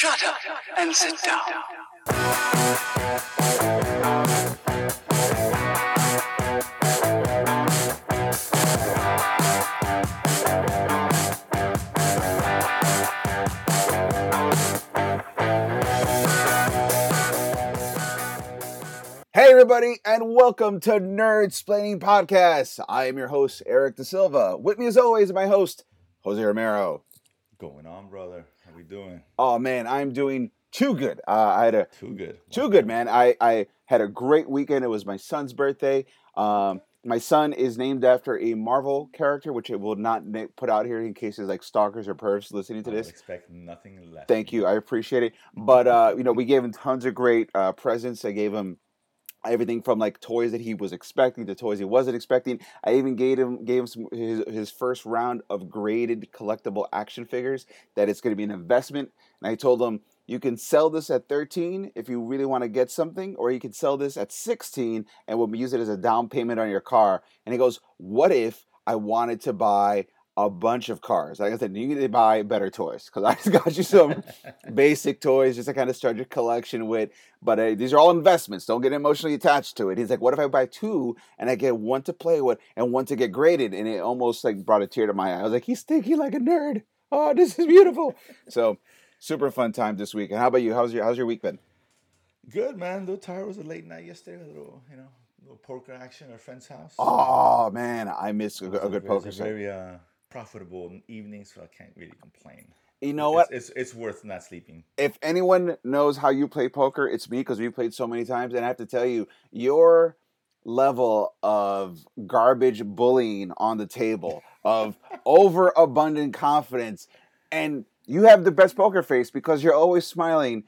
Shut up and sit down. Hey, everybody, and welcome to Nerd Splaining Podcast. I am your host, Eric Da Silva. With me, as always, my host, Jose Romero. going on, brother? Doing? Oh man, I'm doing too good. Uh, I had a Too good. too good, man. I I had a great weekend. It was my son's birthday. Um, my son is named after a Marvel character, which I will not put out here in case there's like stalkers or pervs listening to I this. expect nothing less. Thank you. I appreciate it. But uh, you know, we gave him tons of great uh, presents. I gave him everything from like toys that he was expecting to toys he wasn't expecting. I even gave him gave him some, his his first round of graded collectible action figures. That it's going to be an investment. And I told him you can sell this at 13 if you really want to get something, or you can sell this at 16 and we'll use it as a down payment on your car. And he goes, "What if I wanted to buy?" A bunch of cars. Like I said, you need to buy better toys because I just got you some basic toys just to kind of start your collection with. But uh, these are all investments. Don't get emotionally attached to it. He's like, what if I buy two and I get one to play with and one to get graded? And it almost like brought a tear to my eye. I was like, he's thinking like a nerd. Oh, this is beautiful. so super fun time this week. And how about you? How's your How's your week been? Good man. Though tired. It was a late night yesterday. A little, you know, little poker action at a friend's house. Oh man, I miss a, a good poker. very uh, profitable evenings, so I can't really complain. You know what? It's, it's it's worth not sleeping. if anyone knows how you play poker, it's me because we played so many times. And I have to tell you, your level of garbage bullying on the table, of overabundant confidence, and you have the best poker face because you're always smiling,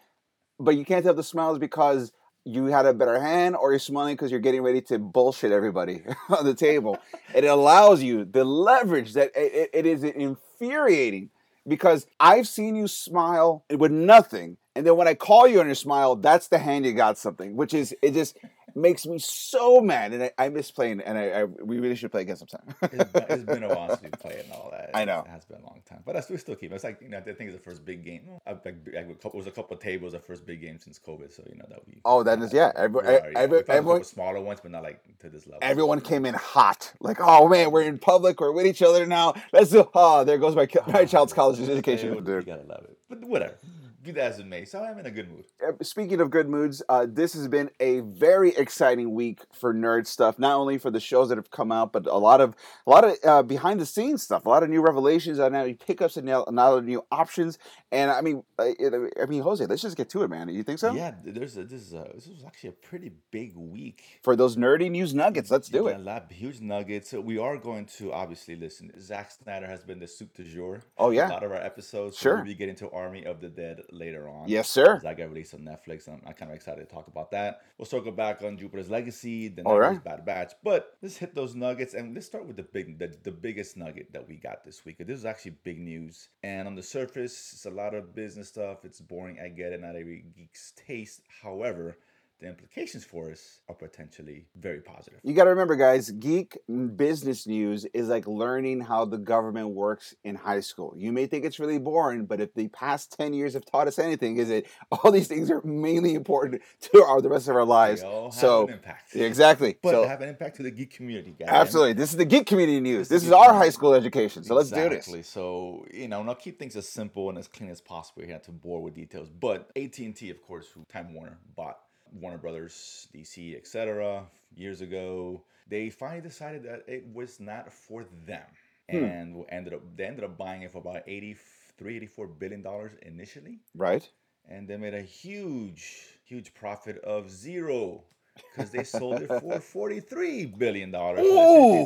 but you can't tell the smiles because you had a better hand or you're smiling because you're getting ready to bullshit everybody on the table. it allows you the leverage that it, it is infuriating because I've seen you smile with nothing, and then when I call you on your smile, that's the hand you got something, which is it just makes me so mad, and I, I miss playing, and I, I we really should play again sometime. It's been, it's been a while since we played and all that. I know. it has been a long time, but I still still keep. it. It's like you know, I think it's the first big game. I, like, it was a couple of tables, the first big game since COVID. So you know that we. Oh, that is- yeah, every- every- We've had a everyone- smaller ones, but not like to this level. Everyone came in hot, like, oh man, we're in public, we're with each other now. Let's do. Oh, there goes my my child's college education. You Dude. gotta love it, but whatever. That as it may, so I'm in a good mood. Uh, Speaking of good moods, uh, this has been a very exciting week for nerd stuff. Not only for the shows that have come out, but a lot of a lot of uh, behind the scenes stuff. A lot of new revelations, and now pickups, and a lot of new options. And I mean, uh, I, uh, I mean, Jose, let's just get to it, man. You think so? Yeah, there's a, this is a, this was actually a pretty big week. For those nerdy news nuggets, let's do Yeah, it. A lot of huge nuggets. We are going to obviously listen. Zack Snyder has been the soup du jour. Oh, yeah. a lot of our episodes. Sure. we'll be getting to Army of the Dead later on. Yes, sir. That got released on Netflix. I'm, I'm kind of excited to talk about that. We'll circle back on Jupiter's Legacy, the All 90s right. Bad Batch. But let's hit those nuggets and let's start with the big, the, the biggest nugget that we got this week. This is actually big news. And on the surface, it's a lot of business stuff. It's boring. I get it. Not every geek's taste. However, the implications for us are potentially very positive. You got to remember, guys, geek business news is like learning how the government works in high school. You may think it's really boring, but if the past 10 years have taught us anything, is that all these things are mainly important to our, the rest of our lives. They all have So, an impact. Exactly. But so, have an impact to the geek community, guys. absolutely. This is the geek community news. This This is our community. high school education. So let's do this. So you know, and I'll keep things as simple and as clean as possible here, not to bore with details. But AT and T, of course, who Time Warner bought Warner Brothers, DC, etc. years ago, they finally decided that it was not for them, Hmm. and ended up they ended up buying it for about 83, 84 billion dollars initially, Right? and they made a huge, huge profit of zero. Because they sold it for forty-three billion dollars.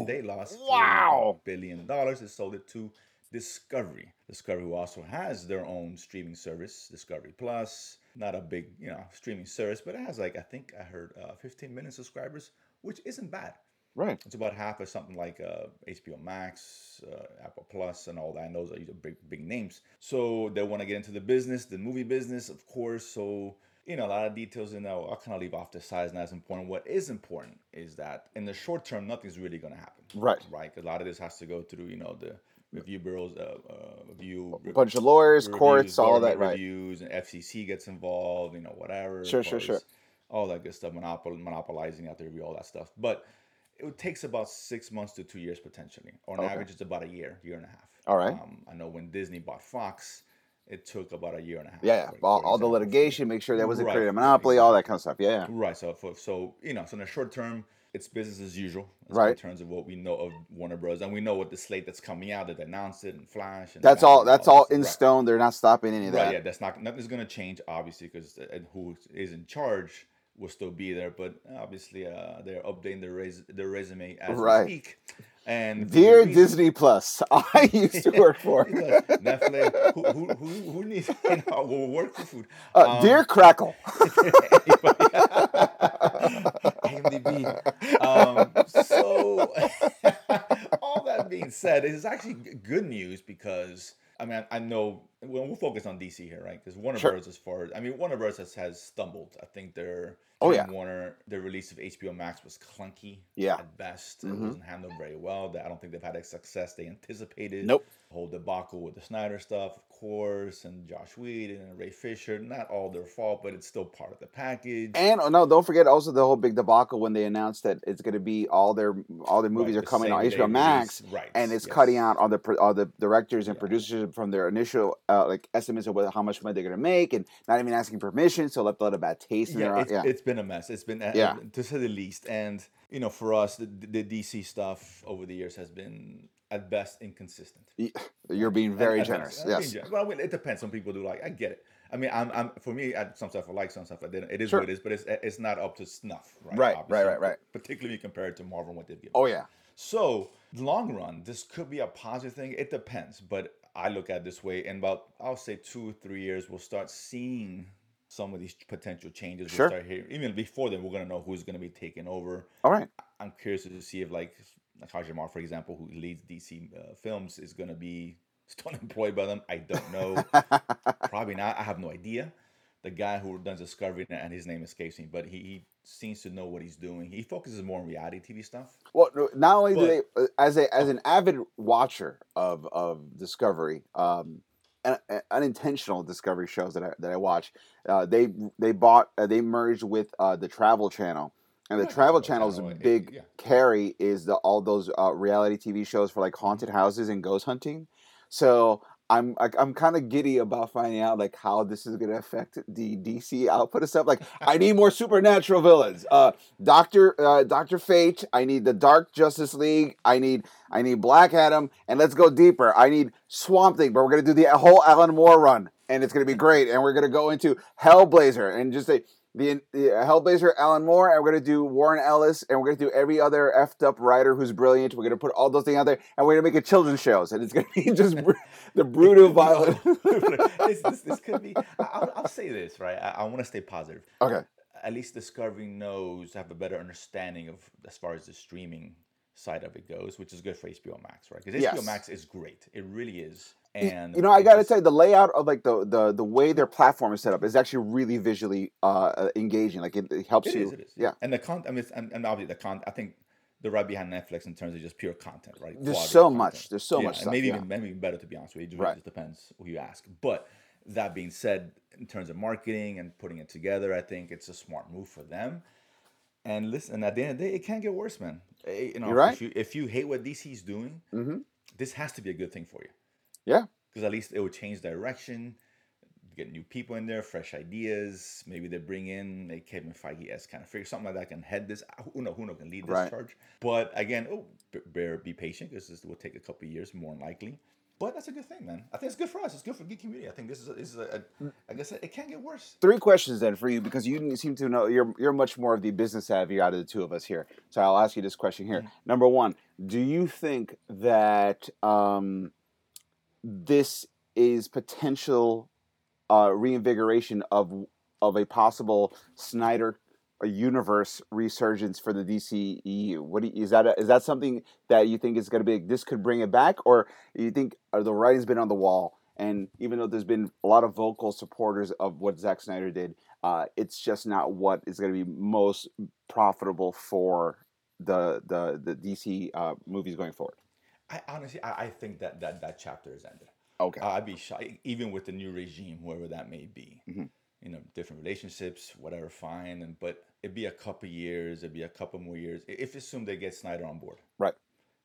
They lost wow. billion dollars. They sold it to Discovery. Discovery, who also has their own streaming service, Discovery Plus. Not a big, you know, streaming service, but it has like I think I heard uh, 15 million subscribers, which isn't bad. Right. It's about half of something like uh, HBO Max, uh, Apple Plus, and all that. And those are big, big names. So they want to get into the business, the movie business, of course. So you know, a lot of details in there. I'll kind of leave off the size, not as important. What is important is that in the short term, nothing's really going to happen. Right. Right. a lot of this has to go through, you know, the review bureaus, uh, uh, review a bunch of lawyers, reviews, courts, all that, right? Reviews and FCC gets involved. You know, whatever. Sure, sure, sure. All that good stuff, monopol- monopolizing out the review, all that stuff. But it takes about six months to two years potentially. On Okay. average, it's about a year, year and a half. All right. Um, I know when Disney bought Fox, it took about a year and a half. Yeah, yeah. for- All, for all the litigation, make sure that wasn't Right, creating a monopoly, all that kind of stuff. Yeah, yeah. Right. So, for, so you know, so in the short term, it's business as usual. In Right. terms of what we know of Warner Bros. and we know what the slate that's coming out that announced it and Flash. And That's all. That's that all in Right. stone. They're not stopping any of Right. that. Yeah. That's not nothing's going to change obviously because who is in charge will still be there, but obviously uh, they're updating their res- their resume as Right. we speak. And Dear reason. Disney Plus, I used to work for. Netflix. Who, who, who, who needs you know, will work for food? Uh, Um, Dear Crackle. IMDb. Um, so, all that being said, it is actually good news because I mean I, I know well, we'll focus on DC here, right? Because Warner Sure. Bros. as far as I mean Warner Bros. has, has stumbled. I think their Oh, yeah. Warner their release of HBO Max was clunky. Yeah. At best, it Mhm. wasn't handled very well. That I don't think they've had the success they anticipated. Nope. Whole debacle with the Snyder stuff, of course, and Joss Whedon and Ray Fisher. Not all their fault, but it's still part of the package. And oh, no, don't forget also the whole big debacle when they announced that it's going to be all their all their movies Right, are the coming on HBO Max, right? and it's yes. cutting out all the all the directors and Yeah. producers from their initial uh, like estimates of what, how much money they're going to make, and not even asking permission, so left a lot of bad taste in Yeah, their it's, yeah. it's been a mess. It's been uh, Yeah. to say the least. And you know, for us, the, the DC stuff over the years has been at best inconsistent. You're being very at generous. I mean, Yes. gen- well, it depends. Some people do like. I get it. I mean, I'm, I'm for me, I, some stuff I like, some stuff I didn't. It is Sure. what it is, but it's it's not up to snuff, right? Right, right, right, right. Particularly compared to Marvel and what they've given. Oh yeah. So, long run, this could be a positive thing. It depends, but I look at it this way. In about, I'll say two or three years, we'll start seeing some of these potential changes. Sure. We'll start hearing, even before then, we're gonna know who's gonna be taking over. All right. I'm curious to see if like like Haji Amar, for example, who leads DC uh, films, is gonna be still employed by them. I don't know. Probably not. I have no idea. The guy who does Discovery and his name escapes me, but he, he seems to know what he's doing. He focuses more on reality TV stuff. Well, not only do they, uh, as a as an avid watcher of of Discovery, um, un- un- unintentional Discovery shows that I that I watch, uh, they they bought uh, they merged with uh, the Travel Channel, and the Travel Channel's Channel, it- big yeah. carry is the all those uh, reality TV shows for like haunted houses and ghost hunting. So I'm I- I'm kind of giddy about finding out like how this is going to affect the DC output of stuff. Like I need more supernatural villains. Uh, Doctor uh, Doctor Fate. I need the Dark Justice League. I need I need Black Adam. And let's go deeper. I need Swamp Thing. But we're gonna do the whole Alan Moore run, and it's gonna be great. And we're gonna go into Hellblazer and just say. The, the Hellblazer, Alan Moore, and we're gonna do Warren Ellis, and we're gonna do every other effed up writer who's brilliant. We're gonna put all those things out there, and we're gonna make it children's shows, and it's gonna be just br- the brutal, violence. this, this, this could be. I'll, I'll say this right. I, I want to stay positive. okay, At least Discovery knows have a better understanding of as far as the streaming side of it goes, which is good for HBO Max, right? Because HBO Yes. Max is great. It really is. And you know, I gotta just- tell you, the layout of like the the the way their platform is set up is actually really visually uh, uh, engaging. Like it, it helps It you. is. It is. Yeah. And the content. I mean, and, and obviously the content. I think they're right behind Netflix in terms of just pure content, right? There's Quality so of much. There's so Yeah, much and stuff, Maybe yeah. even maybe even better to be honest with you. It just Right. depends who you ask. But that being said, in terms of marketing and putting it together, I think it's a smart move for them. And listen, at the end of the day, it can't get worse, man. Eh, You know, You're right. if you if you hate what DC's doing, hmm this has to be a good thing for you. Yeah. Because at least it will change direction, get new people in there, fresh ideas. Maybe they bring in a Kevin Feige s kind of figure, something like that can head this. Who know? Who know can lead this Right. charge? But again, oh, bear be patient because this will take a couple of years, more than likely. But that's a good thing, man. I think it's good for us. It's good for the geek community. I think this is a, this is a, a I guess it can't get worse. Three questions then for you because you seem to know you're you're much more of the business savvy out of the two of us here. So I'll ask you this question here. Number one, do you think that um, this is potential uh, reinvigoration of of a possible Snyder a universe resurgence for the DCEU? What you, is that? A, is that something that you think is going to be? This could bring it back, or you think uh, the writing's been on the wall? And even though there's been a lot of vocal supporters of what Zack Snyder did, uh, it's just not what is going to be most profitable for the the the DC uh, movies going forward. I honestly, I, I think that that that chapter is ended. Okay. I'd be even with the new regime, whoever that may be. Mhm. You know, different relationships, whatever, fine. And but it'd be a couple years, it'd be a couple more years. If assume they get Snyder on board, Right.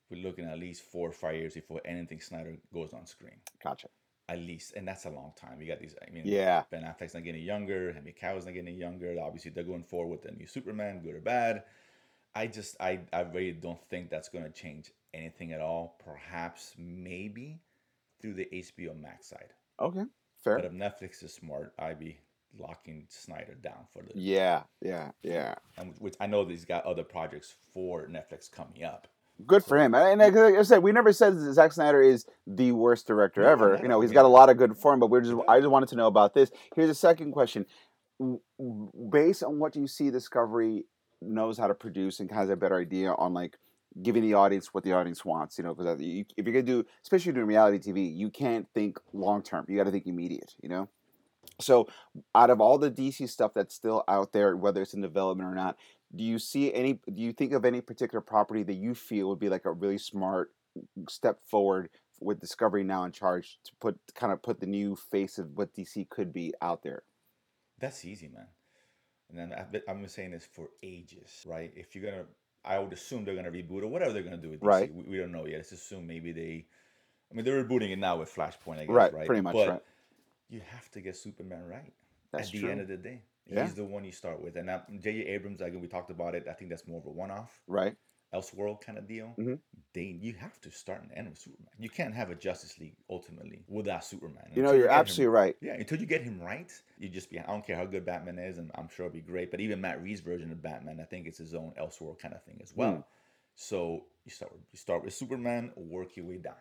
we're looking at least four or five years before anything Snyder goes on screen. Gotcha. At least, and that's a long time. You got these. I mean, Yeah. Ben Affleck's not getting younger. Henry Cavill's not getting younger. Obviously, they're going forward with the new Superman, good or bad. I just, I, I really don't think that's going to change anything at all. Perhaps, maybe through the HBO Max side. Okay. Fair. But if Netflix is smart, I'd be locking Snyder down for the. yeah. Yeah. Yeah. and Which I know that he's got other projects for Netflix coming up. Good for him. And like I said, we never said that Zack Snyder is the worst director ever. You know, he's got a lot of good form, but we're just I just wanted to know about this. Here's a second question. Based on what you see Discovery knows how to produce and has a better idea on like giving the audience what the audience wants, you know, because if you're gonna do, especially doing reality TV, you can't think long term. You got to think immediate, you know. So, out of all the DC stuff that's still out there, whether it's in development or not, do you see any? Do you think of any particular property that you feel would be like a really smart step forward with Discovery now in charge to put kind of put the new face of what DC could be out there? That's easy, man. And then I've been, I've been saying this for ages, right? If you're gonna, I would assume they're gonna reboot or whatever they're gonna do with DC. Right. We, we don't know yet. Let's assume maybe they, I mean, they're rebooting it now with Flashpoint, I guess, Right, right? pretty much, But right. you have to get Superman right That's at the true. end of the day. Yeah. He's the one you start with, and J.J. Abrams, again, we talked about it. I think that's more of a one-off, Right? Elseworld kind of deal. Mhm. They, you have to start and end with Superman. You can't have a Justice League ultimately without Superman. You know, you're him- absolutely right. yeah, until you get him right, you just be. I don't care how good Batman is, and I'm sure it'll be great. But even Matt Reeves' version of Batman, I think it's his own Elseworld kind of thing as well. Hmm. So you start with, you start with Superman, work your way down.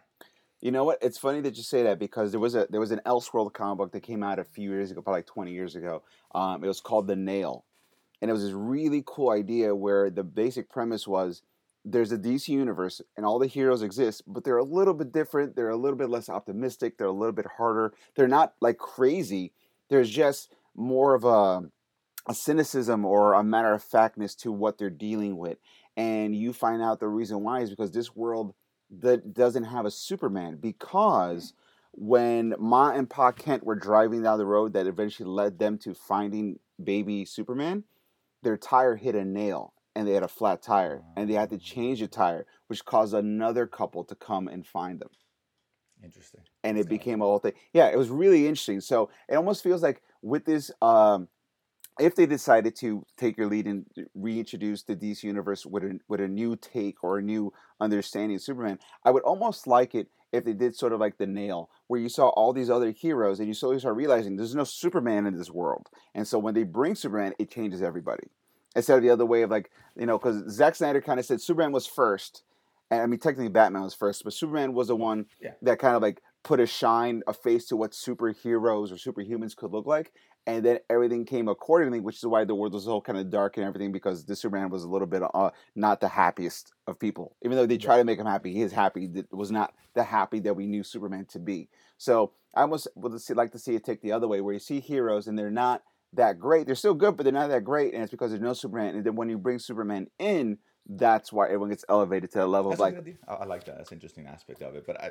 You know what? It's funny that you say that because there was a there was an Elseworld comic book that came out a few years ago, probably like twenty years ago. Um, it was called The Nail, and it was this really cool idea where the basic premise was there's a DC universe and all the heroes exist, but they're a little bit different. They're a little bit less optimistic. They're a little bit harder. They're not like crazy. There's just more of a a cynicism or a matter of factness to what they're dealing with. And you find out the reason why is because this world that doesn't have a Superman mm-hmm. because when Ma and Pa Kent were driving down the road that eventually led them to finding baby Superman, their tire hit a nail and they had a flat tire and they had to change the tire, which caused another couple to come and find them Interesting. and it became a whole thing. Yeah, it was really interesting. So it almost feels like with this, um, if they decided to take your lead and reintroduce the DC universe with a with a new take or a new understanding of Superman, I would almost like it if they did sort of like the Nail, where you saw all these other heroes and you slowly start realizing there's no Superman in this world, and so when they bring Superman, it changes everybody. Instead of the other way of like you know, because Zack Snyder kind of said Superman was first, and I mean technically Batman was first, but Superman was the one Yeah. that kind of like put a shine, a face to what superheroes or superhumans could look like. And then everything came accordingly, which is why the world was all kind of dark and everything because the Superman was a little bit uh, not the happiest of people. Even though they try to make him happy, he is happy. That was not the happy that we knew Superman to be. So I almost would see- like to see it take the other way, where you see heroes and they're not that great. They're still good, but they're not that great, and it's because there's no Superman. And then when you bring Superman in, that's why everyone gets elevated to the level That's of like. I, I like that. That's an interesting aspect of it. But I,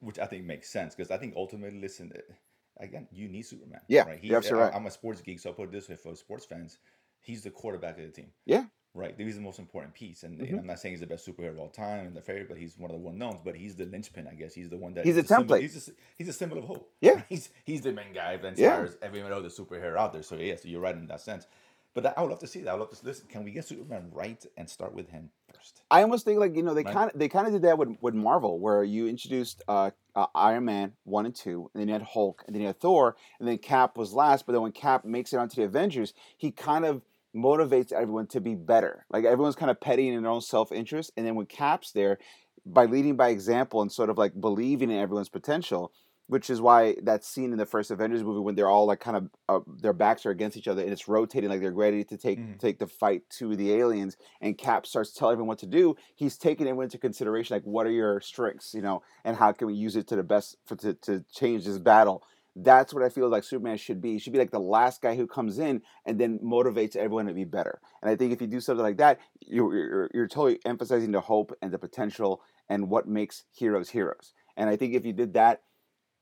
which I think makes sense because I think ultimately, listen, eh, again, you need Superman. Yeah, right. you're absolutely I- right. I'm a sports geek, so I put it this way for sports fans: he's the quarterback of the team. yeah, Right, he's the most important piece, and Mhm. know, I'm not saying he's the best superhero of all time and the favorite, but he's one of the well knowns. But he's the linchpin, I guess. He's the one that He's a symbol- template. he's a, he's a symbol of hope. Yeah. he's he's the main guy that Yeah. inspires every other superhero out there. So yeah, so you're right in that sense. But I would love to see that. I would love to listen. Can we get Superman right and start with him first? I almost think like you know they Right. kind of they kind of did that with with Marvel, where you introduced uh, uh, Iron Man one and two, and then you had Hulk, and then you had Thor, and then Cap was last. But then when Cap makes it onto the Avengers, he kind of motivates everyone to be better. Like everyone's kind of petty in their own self interest, and then when Cap's there, by leading by example and sort of like believing in everyone's potential. Which is why that scene in the first Avengers movie when they're all like kind of uh, their backs are against each other and it's rotating like they're ready to take Mhm. take the fight to the aliens and Cap starts telling everyone what to do, he's taking everyone into consideration, like what are your strengths, you know, and how can we use it to the best for to, to change this battle. That's what I feel like Superman should be. He should be like the last guy who comes in and then motivates everyone to be better. And I think if you do something like that, you're you're, you're totally emphasizing the hope and the potential and what makes heroes heroes. And I think if you did that,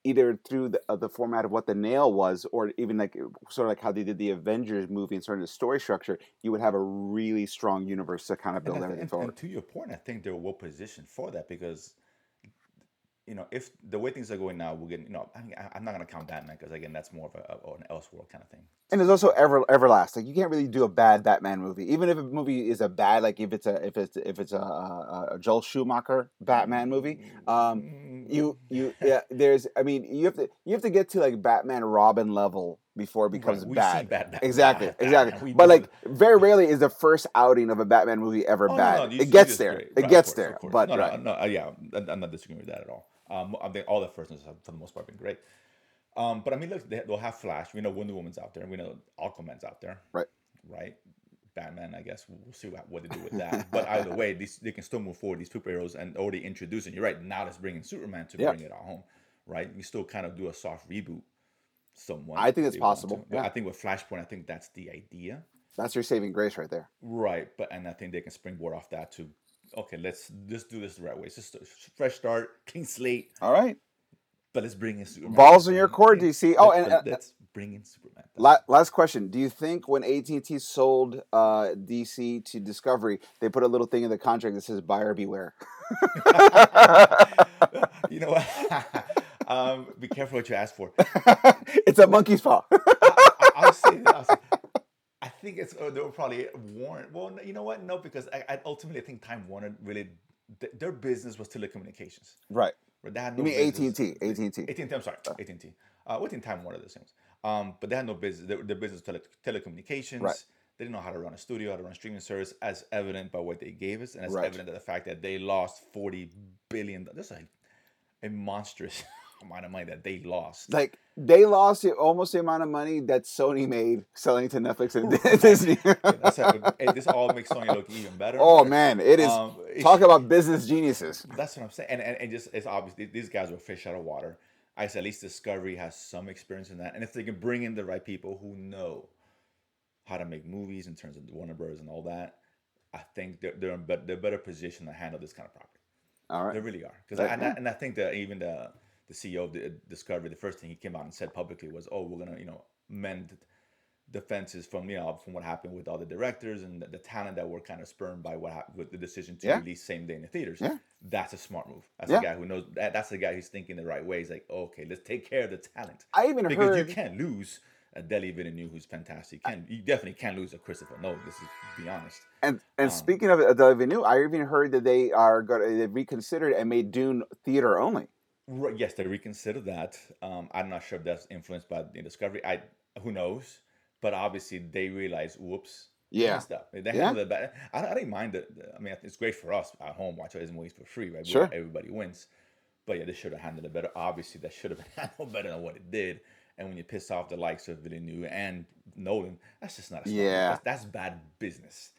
either through the, uh, the format of what the nail was, or even like sort of like how they did the Avengers movie and sort of the story structure, you would have a really strong universe to kind of build thi- everything and, forward. and to your point, I think they're well positioned for that because, you know, if the way things are going now, we're getting, you know, I mean, I, I'm not going to count Batman because again, that's more of a, a, an Elseworld kind of thing. And there's also ever everlast. Like you can't really do a bad Batman movie, even if a movie is a bad, like if it's a if it's if it's a, a, a Joel Schumacher Batman movie. Um, you you yeah. There's I mean you have to you have to get to like Batman Robin level before it becomes Right, we've bad. Batman. Exactly, Batman. exactly. We But like very rarely is the first outing of a Batman movie ever Oh, bad. no, you- you it gets there. It Right, gets course, there. But no, no, right. no, uh, yeah, I'm I'm not disagreeing with that at all. Um, I think all the first ones have, for the most part, been great. Um, but I mean, look, they, they'll have Flash. We know Wonder Woman's out there. We know Aquaman's out there. Right. Right. Batman, I guess we'll see what, what they do with that. but either way, these they can still move forward. These superheroes and already introducing. You're right. Now let's bring in Superman to Yeah. bring it all home. Right. You still kind of do a soft reboot. Somewhat. I think it's possible, yeah. I think with Flashpoint, I think that's the idea. That's your saving grace right there. Right, but and I think they can springboard off that to, okay, let's just do this the right way. It's just a fresh start, clean slate, All right. but let's bring in Superman. Balls in your court, DC. Oh, and uh, let's bring in Superman. La- last question: Do you think when AT and T sold uh, DC to Discovery, they put a little thing in the contract that says "buyer beware"? you know what? um, be careful what you ask for. it's a monkey's paw. I, I'll say. I'll say, think it's uh, they were probably Warren. Well, you know what? No, because I, I ultimately think Time Warner really th- their business was telecommunications. right. Right, They had You no mean AT and T? AT and T. AT&T, I'm sorry, AT&T. Uh, within Time Warner, the same. Um, but they had no business. Their, their business was tele- telecommunications. Right. They didn't know how to run a studio, how to run a streaming service, as evident by what they gave us, and as Right. evident by the fact that they lost forty billion. That's like a monstrous amount of money that they lost. Like they lost the- almost the amount of money that Sony made selling to Netflix and Disney. This all makes Sony look even better. oh man, it is. Um, talk about business geniuses. That's what I'm saying. And, and, and just it's obvious these guys were fish out of water. I said at least Discovery has some experience in that. And if they can bring in the right people who know how to make movies in terms of the Warner Brothers and all that, I think they're they're in they're better positioned to handle this kind of property. All They really are. Because Right, and. I, and I think that even the the CEO of the Discovery, the first thing he came out and said publicly was, "Oh, we're gonna you know mend the fences from you know from what happened with all the directors and the, the talent that were kind of spurned by what happened with the decision to Yeah. release same day in the theaters. Yeah. That's a smart move. That's Yeah. a guy who knows. That, that's the guy who's thinking the right way. He's like, okay, let's take care of the talent I even because heard. you can't lose a Denis Villeneuve who's fantastic. You, can, you definitely can't lose a Christopher Nolan. This is to be honest. And and Um, speaking of Adele Villeneuve, I even heard that they are going they reconsidered and made Dune theater only. Right, yes, they reconsider that. Um, I'm not sure if that's influenced by the Discovery. I who knows, but obviously they realize, whoops, Yeah. up. They Yeah. handled it bad. I, I didn't mind that. I mean, it's great for us at home watch these movies for free, right? Sure. everybody wins. But yeah, they should have handled it better. Obviously, that should have been handled better than what it did. And when you piss off the likes of Villeneuve and Nolan, that's just not a. Yeah. That's, that's bad business,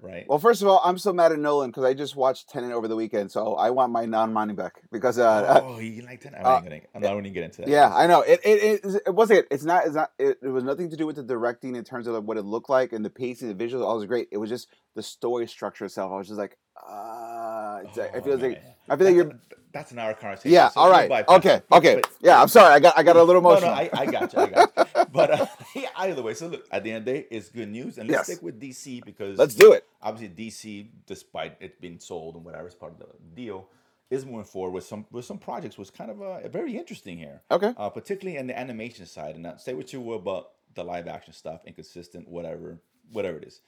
right? Well, first of all, I'm so mad at Nolan because I just watched Tenet over the weekend, so I want my non money back because uh, oh, you like that? I'm uh. I'm not gonna get into that. Yeah, I know. It it, it, it wasn't. It's not. It's not. It, it was nothing to do with the directing in terms of what it looked like and the pacing, the visuals. All was great. It was just the story structure itself. I was just like, uh, like- I feel Oh, like. I feel like you're. That's- an hour conversation. Yeah. so All right. Okay. Okay. but- Yeah. I'm sorry. I got. I got a little No, emotional. no, I, I got you. I got you. But uh, yeah, either way, so look, at the end of the day, it's good news, and let's Yes. stick with DC because Let's do it. obviously DC, despite it being sold and whatever is part of the deal, is moving forward with some with some projects, was kind of uh, very interesting here. Okay. Uh, particularly in the animation side, and not say what you will about the live action stuff, inconsistent, whatever, whatever it is.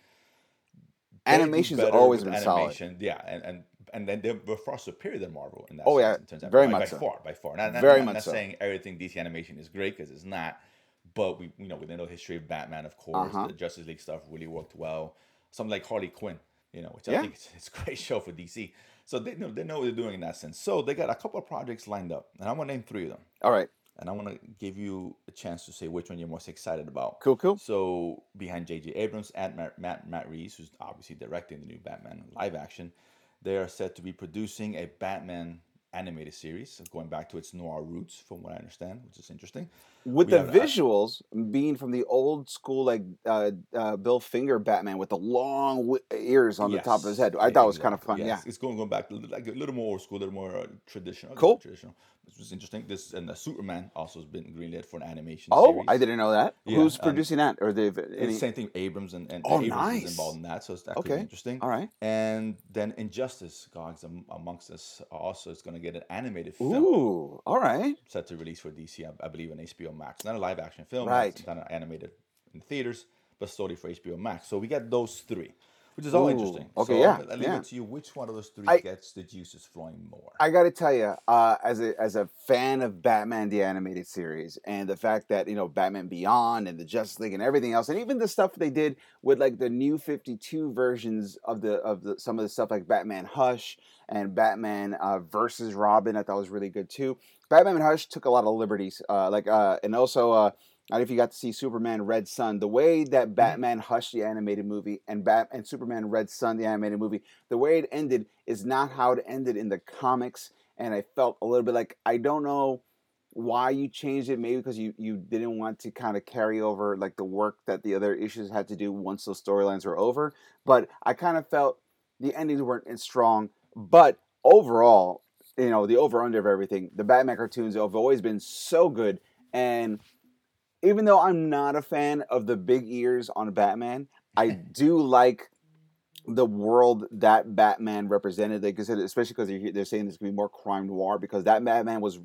They Animation's always been solid. Yeah, and and and then they're, they're far superior than Marvel in that. Oh, sense, yeah, in terms of, very by, much by so. far, by far. Not, not, Very not, much not so. saying everything DC animation is great because it's not, but we you know know the history of Batman, of course. Uh-huh. The Justice League stuff really worked well. Something like Harley Quinn, you know, which I think it's, it's a great show for DC. So they know they know what they're doing in that sense. So they got a couple of projects lined up, and I'm gonna name three of them, All right. and I want to give you a chance to say which one you're most excited about. Cool. Cool. So behind J.J. Abrams and Matt, Matt, Matt Reeves, who's obviously directing the new Batman live action, they are said to be producing a Batman animated series, going back to its noir roots, from what I understand, which is interesting. with We the visuals being from the old school like uh, uh, Bill Finger Batman with the long w- ears on the top of his head. I thought it was kind of fun. exactly. Yeah. It's going going back to like a little more old school, a little more uh, traditional. Cool. Traditional. This was interesting. This and uh, Superman also has been greenlit for an animation. Oh, series. I didn't know that. Yeah, Who's um, producing that? Or It's any? the same thing. Abrams and, and Oh, Abrams nice. is involved in that, so it's that Okay. interesting. All right. And then Injustice, Gods am- amongst us, also is going to get an animated film Ooh. All right. set to release for DC, I, I believe, on HBO Max. Not a live action film, Right. It's not an animated in theaters, but solely for HBO Max. So we get those three, which is all Ooh, interesting. okay, so yeah, I leave yeah. it to you. Which one of those three I- gets the juices flowing more? I got to tell you, uh, as a as a fan of Batman the animated series, and the fact that you know Batman Beyond and the Justice League and everything else, and even the stuff they did with like the new Fifty Two versions of the of the some of the stuff like Batman Hush and Batman uh, versus Robin, I thought was really good too. Batman Hush took a lot of liberties, uh, like uh, and also. Don't if you got to see Superman Red Sun. The way that mm-hmm. Batman Hush the animated movie and Bat and Superman Red Sun the animated movie, the way it ended is not how it ended in the comics. And I felt a little bit like I don't know why you changed it. Maybe because you you didn't want to kind of carry over like the work that the other issues had to do once those storylines were over. But I kind of felt the endings weren't as strong. But overall, you know, the over under of everything, the Batman cartoons have always been so good. And even though I'm not a fan of the big ears on Batman, I do like the world that Batman represented. Like I said, especially because they're, they're saying there's gonna be more crime noir because that Batman was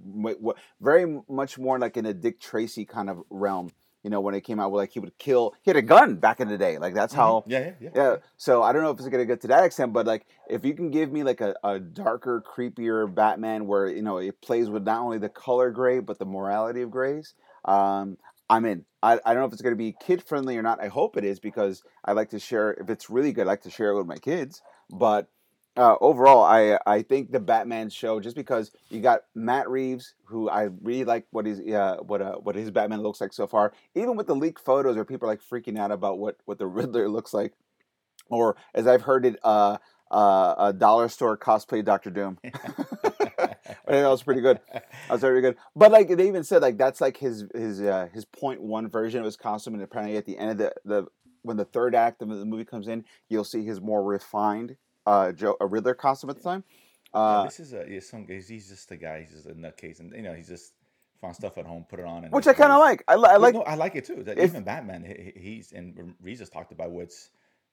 very much more like in a Dick Tracy kind of realm. You know, when it came out, where like he would kill, he had a gun back in the day. Like that's how yeah, yeah, yeah. yeah. So I don't know if it's gonna get to that extent, but like if you can give me like a, a darker, creepier Batman where you know it plays with not only the color gray but the morality of grays, um, I'm in. I, I don't know if it's gonna be kid friendly or not. I hope it is because I like to share. If it's really good, I like to share it with my kids. But uh, overall, I I think the Batman show just because you got Matt Reeves, who I really like what his uh, what uh, what his Batman looks like so far. Even with the leaked photos, where people are like freaking out about what what the Riddler looks like, or as I've heard it, uh, uh, a dollar store cosplay Doctor Doom. I think that was pretty good. That was very good. But like they even said, like that's like his his uh, his point one version of his costume, and apparently at the end of the the when the third act of the movie comes in, you'll see his more refined uh Joe a Riddler costume at the time. Yeah, Uh, this is a yeah, some he's, he's just a guy. He's just a nutcase, and you know he's just found stuff at home, put it on, and which I kind of like. I, li- I like. No, I like it too. That if- even Batman, he, he- he's and Reeves talked about what's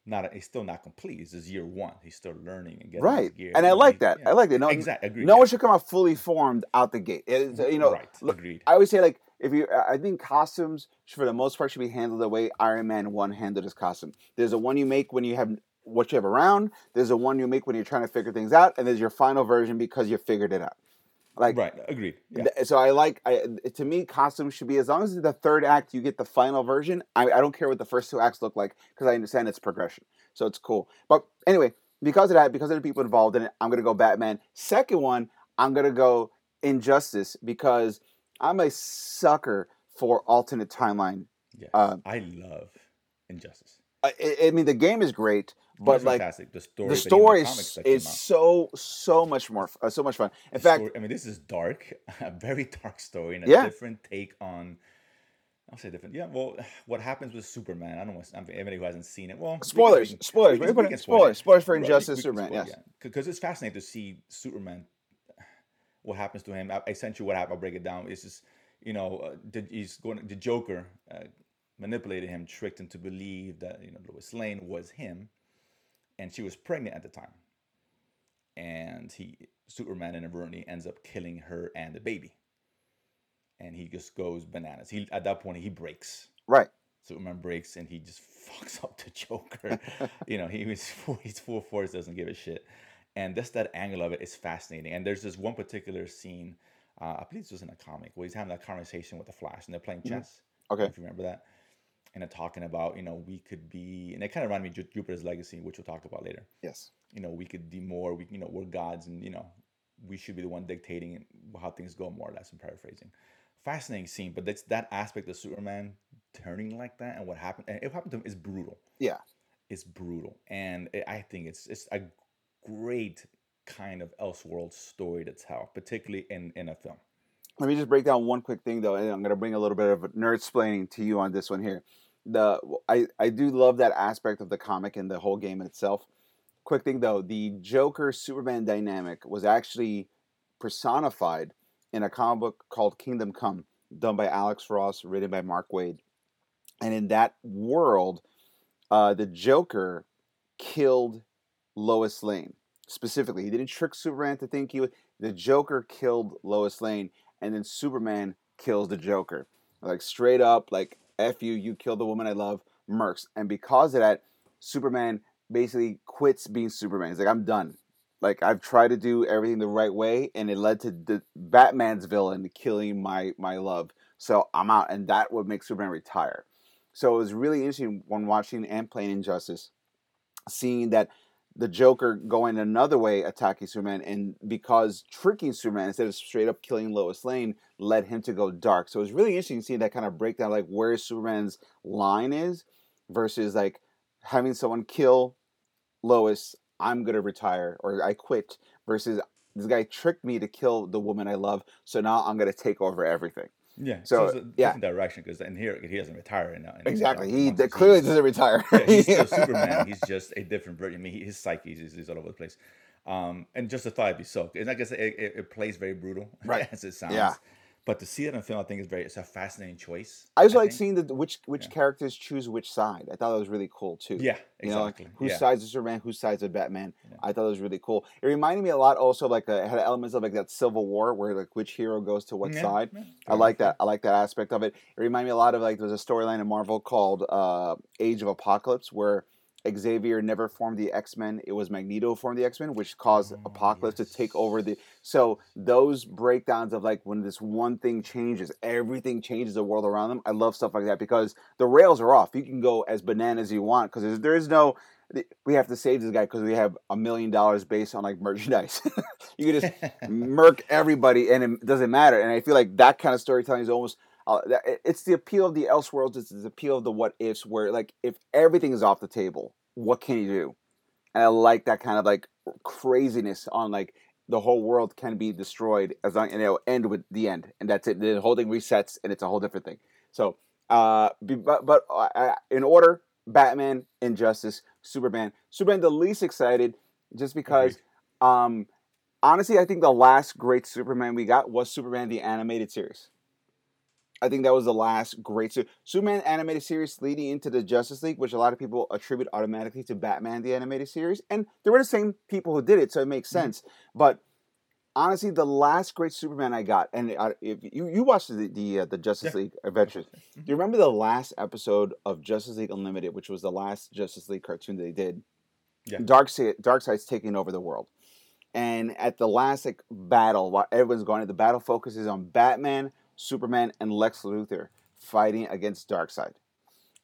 not. He's still not complete. This is year one. He's still learning and getting Right, gear. and I like that. yeah. I like that. No, exactly. Agreed. no yeah. one should come out fully formed out the gate. It's, you know, right. look, Agreed. I always say like if you, I think costumes for the most part should be handled the way Iron Man one handled his costume. There's a one you make when you have what you have around. There's a one you make when you're trying to figure things out, and there's your final version because you figured it out. Like right. Agreed. Yeah. th- so, I like. I, to me, costumes should be as long as the third act you get the final version. I, I don't care what the first two acts look like because I understand it's progression. So it's cool. But anyway, because of that, because of the people involved in it, I'm gonna go Batman. Second one, I'm gonna go Injustice because I'm a sucker for alternate timeline. Yes. uh, I love Injustice. I- I mean, the game is great, but It's like fantastic. the story, the story comics is, that is so so much more uh, so much fun. In The fact, story- I mean, this is dark, a very dark story, and a Yeah. different take on. I'll say different. Yeah. Well, what happens with Superman? I don't want. Anybody who hasn't seen it. Well, spoilers, we can- spoilers. we can- we can spoil spoilers, spoilers for Right, Injustice, can Superman. spoil, Yes. yeah. Because it's fascinating to see Superman. What happens to him? I- Essentially, what happened. I'll break it down. It's just you know, uh, did he's going? The Joker uh, manipulated him, tricked him to believe that you know Lois Lane was him, and she was pregnant at the time. And he, Superman inadvertently ends up killing her and the baby. And he just goes bananas. He at that point he breaks. Right. Superman breaks and he just fucks up the Joker. you know, he was full, he's full force, doesn't give a shit. And just that angle of it is fascinating. And there's this one particular scene, uh, I believe this was in a comic, where he's having that conversation with the Flash and they're playing chess. Okay. If you remember that. And they're talking about, you know, we could be, and it kind of reminded me of Jupiter's Legacy, which we'll talk about later. Yes. You know, we could be more, we, you know, we're gods and, you know, we should be the one dictating how things go, more or less, I'm paraphrasing. Fascinating scene, but that's that aspect of Superman turning like that and what happened, and it happened to him is brutal. Yeah. It's brutal. And it, I think it's it's a great kind of Elseworld story to tell, particularly in, in a film. let me just break down one quick thing though, and I'm gonna bring a little bit of nerd splaining to you on this one here. The I I do love that aspect of the comic and the whole game itself. Quick thing though, the Joker Superman dynamic was actually personified in a comic book called Kingdom Come, done by Alex Ross, written by Mark Waid. And in that world, uh, the Joker killed Lois Lane specifically. He didn't trick Superman to think he would. The Joker killed Lois Lane, and then Superman kills the Joker. Like straight up, like F you, you killed the woman I love, Mercs. And because of that, Superman basically quits being Superman. He's like, I'm done. Like I've tried to do everything the right way, and it led to the Batman's villain killing my my love. So I'm out, and that would make Superman retire. So it was really interesting when watching and playing Injustice, seeing that the Joker going another way, attacking Superman, and because tricking Superman instead of straight up killing Lois Lane led him to go dark. So it was really interesting seeing that kind of breakdown, like where Superman's line is versus like having someone kill Lois, I'm gonna retire or I quit, versus this guy tricked me to kill the woman I love, so now I'm gonna take over everything. Yeah. So, it's a yeah. different direction because in here he doesn't retire now. Exactly. He clearly doesn't retire. yeah, he's still Superman. He's just a different version. I mean, he- his psyche is, is all over the place. Um, and just the thought it'd be so. And I guess it, it, it plays very brutal, Right. as it sounds. Yeah. But to see it in film, I think is very. It's a fascinating choice. I also like think. seeing the which which Yeah. characters choose which side. I thought that was really cool too. Yeah, You know, like, exactly. whose yeah. sides of Superman, whose sides of Batman. Yeah. I thought it was really cool. It reminded me a lot also like uh, it had elements of like that Civil War where like which hero goes to what side. I like that. I like that aspect of it. It reminded me a lot of like there's a storyline in Marvel called uh, Age of Apocalypse where Xavier never formed the X Men. It was Magneto formed the X Men, which caused Oh, Apocalypse to take over the. So those breakdowns of like when this one thing changes, everything changes the world around them. I love stuff like that because the rails are off. You can go as bananas as you want because there is no. We have to save this guy because we have a million dollars based on like merchandise. you can just murk everybody and it doesn't matter. And I feel like that kind of storytelling is almost uh, it's the appeal of the Elseworlds. It's the appeal of the what ifs, where like if everything is off the table, what can you do? And I like that kind of like craziness on like the whole world can be destroyed as long and it'll end with the end, and that's it. The whole thing resets, and it's a whole different thing. So, uh, but but uh, in order, Batman, Injustice, Superman, Superman, the least excited, just because. Um, honestly, I think the last great Superman we got was Superman the animated series. I think that was the last great Su- Superman animated series leading into the Justice League, which a lot of people attribute automatically to Batman the animated series, and they were the same people who did it, so it makes Mhm. sense. But honestly, the last great Superman I got, and uh, if you you watched the the, uh, the Justice Yeah. League Adventures, do you remember the last episode of Justice League Unlimited, which was the last Justice League cartoon they did? Yeah. Darkseid, Darkseid's taking over the world. And at the last like battle, while everyone's going, the battle focuses on Batman, Superman, and Lex Luthor fighting against Darkseid.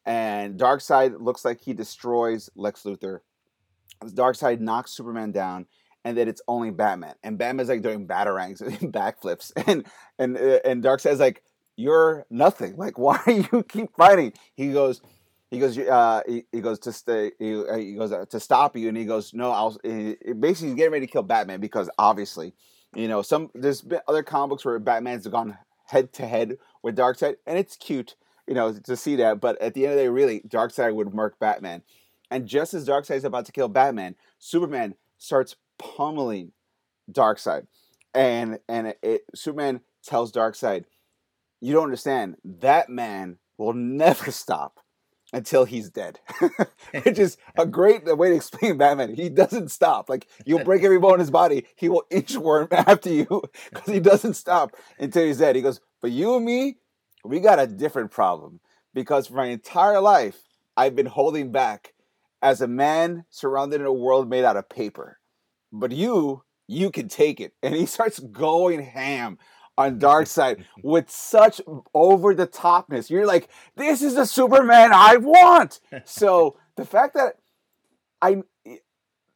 And Darkseid looks like he destroys Lex Luthor. Darkseid knocks Superman down, and then it's only Batman. And Batman's like doing batarangs and backflips, and and uh, and Darkseid's like, "You're nothing. Like, why you keep fighting?" He goes, he goes, uh, he, he goes to stay. He, uh, he goes uh, to stop you, and he goes, "No, I'll." He, basically, he's getting ready to kill Batman because obviously, you know, some there's been other comic books where Batman's gone head to head with Darkseid, and it's cute, you know, to see that. But at the end of the day, really, Darkseid would murk Batman, and just as Darkseid is about to kill Batman, Superman starts pummeling Darkseid, and and it, Superman tells Darkseid, "You don't understand. That man will never stop." Until he's dead, which is a great way to explain Batman. He doesn't stop. Like you'll break every bone in his body, he will inchworm after you because he doesn't stop until he's dead. He goes, "But you and me, we got a different problem because for my entire life, I've been holding back as a man surrounded in a world made out of paper. But you, you can take it." And he starts going ham on Darkseid with such over the topness. You're like, "This is the Superman I want." So the fact that I,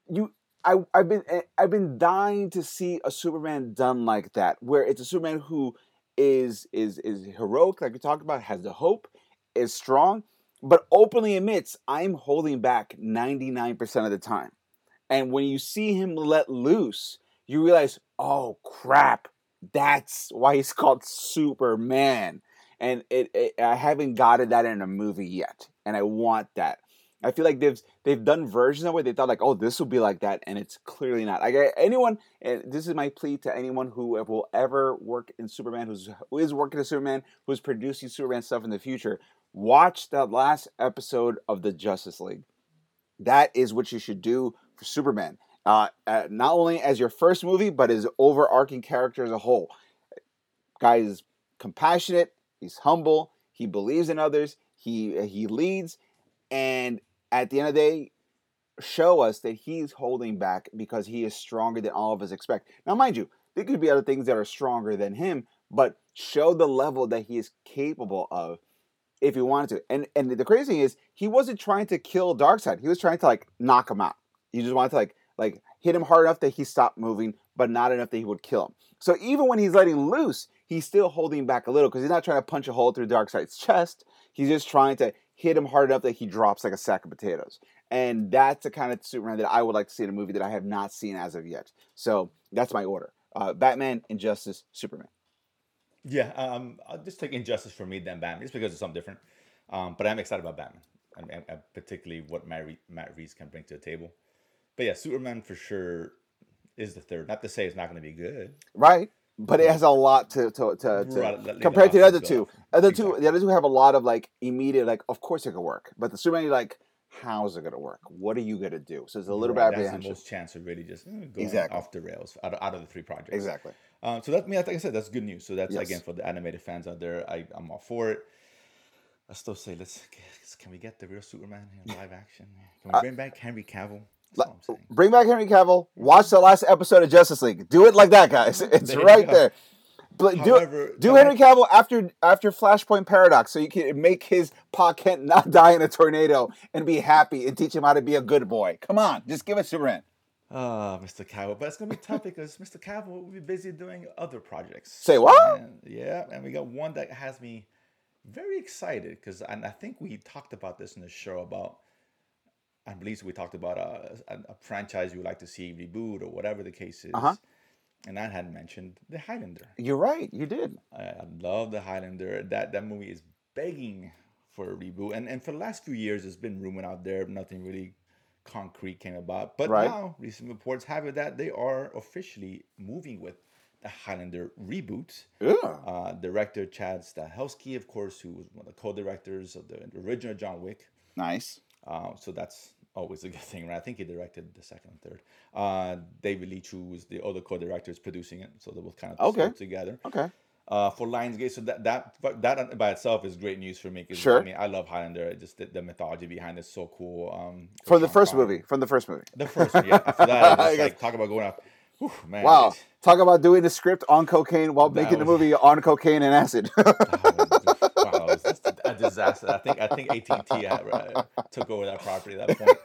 you, I, I've been, eh, I've been dying to see a Superman done like that, where it's a Superman who is is is heroic, like we talked about, has the hope, is strong, but openly admits I'm holding back 99% of the time. And when you see him let loose, you realize, oh crap, That's why he's called Superman. And it, it I haven't gotten that in a movie yet, and I want that. I feel like they've they've done versions of it. They thought like, oh, this will be like that, and it's clearly not. Like anyone, and this is my plea to anyone who will ever work in Superman, who's who is working in Superman, who's producing Superman stuff in the future. Watch that last episode of the Justice League. That is what you should do for Superman. Uh, uh, not only as your first movie, but his overarching character as a whole. Guy is compassionate. He's humble. He believes in others. He he leads, and at the end of the day, show us that he's holding back because he is stronger than all of us expect. Now, mind you, there could be other things that are stronger than him, but show the level that he is capable of if he wanted to. And and the crazy thing is, he wasn't trying to kill Darkseid. He was trying to like knock him out. He just wanted to like like hit him hard enough that he stopped moving, but not enough that he would kill him. So even when he's letting loose, he's still holding back a little because he's not trying to punch a hole through Darkseid's chest. He's just trying to hit him hard enough that he drops like a sack of potatoes. And that's the kind of Superman that I would like to see in a movie that I have not seen as of yet. So that's my order: uh, Batman, Injustice, Superman. Yeah, um, I'll just take Injustice for me then Batman, just because it's something different. Um, but I'm excited about Batman, and, particularly what Matt, Re- Matt Reeves can bring to the table. But yeah, Superman for sure is the third. Not to say it's not going to be good. Right. But it has a lot to to, to, to Right, compared to the other two. Other two, the other two have a lot of like immediate, like of course it could work. But the Superman, you're like, how's it gonna work? What are you gonna do? So it's a little Right, bit That's the most chance of really just eh, going Exactly. off the rails out of, out of the three projects. Exactly. Um, so that, I mean, like I said, that's good news. So that's Yes. again for the animated fans out there. I, I'm all for it. I still say, let's can we get the real Superman in live action? Can we bring back Henry Cavill? That's Like, all I'm saying. Bring back Henry Cavill. Watch the last episode of Justice League. Do it like that, guys. It's There right there. But do However, do the Henry Cavill after after Flashpoint Paradox, so you can make his Pa Kent not die in a tornado and be happy and teach him how to be a good boy. Come on, just give it Superman. Ah, oh, Mr. Cavill, but it's gonna be tough because Mr. Cavill will be busy doing other projects. Say what? And- yeah, and we got one that has me very excited because, and I think we talked about this in the show about. I believe we talked about a, a, a franchise you would like to see reboot or whatever the case is. Uh-huh. And I had mentioned the Highlander. You're right. You did. I, I love the Highlander. That that movie is begging for a reboot, and and for the last few years, there's been rumor out there, nothing really concrete came about. But Right. now, recent reports have it that they are officially moving with the Highlander reboot. Yeah. Uh, director Chad Stahelski, of course, who was one of the co-directors of the original John Wick. Nice. Uh, so that's always a good thing, right? I think he directed the second and third. Uh, David Leitch, who was the other co-director, is producing it, so they will kind of Okay. together Okay. uh, for Lionsgate. So that that that by itself is great news for me. 'cause, Sure. I mean, I love Highlander. It Just the, the mythology behind it is so cool. Um, From the first Connery. movie. From the first movie. The first, one, yeah. After that, I it's guess- like talk about going up. Whew, man, Wow. it- Talk about doing the script on cocaine while making the movie on cocaine and acid. wow, it's just a, a disaster. I think I think AT and T uh, took over that property at that point.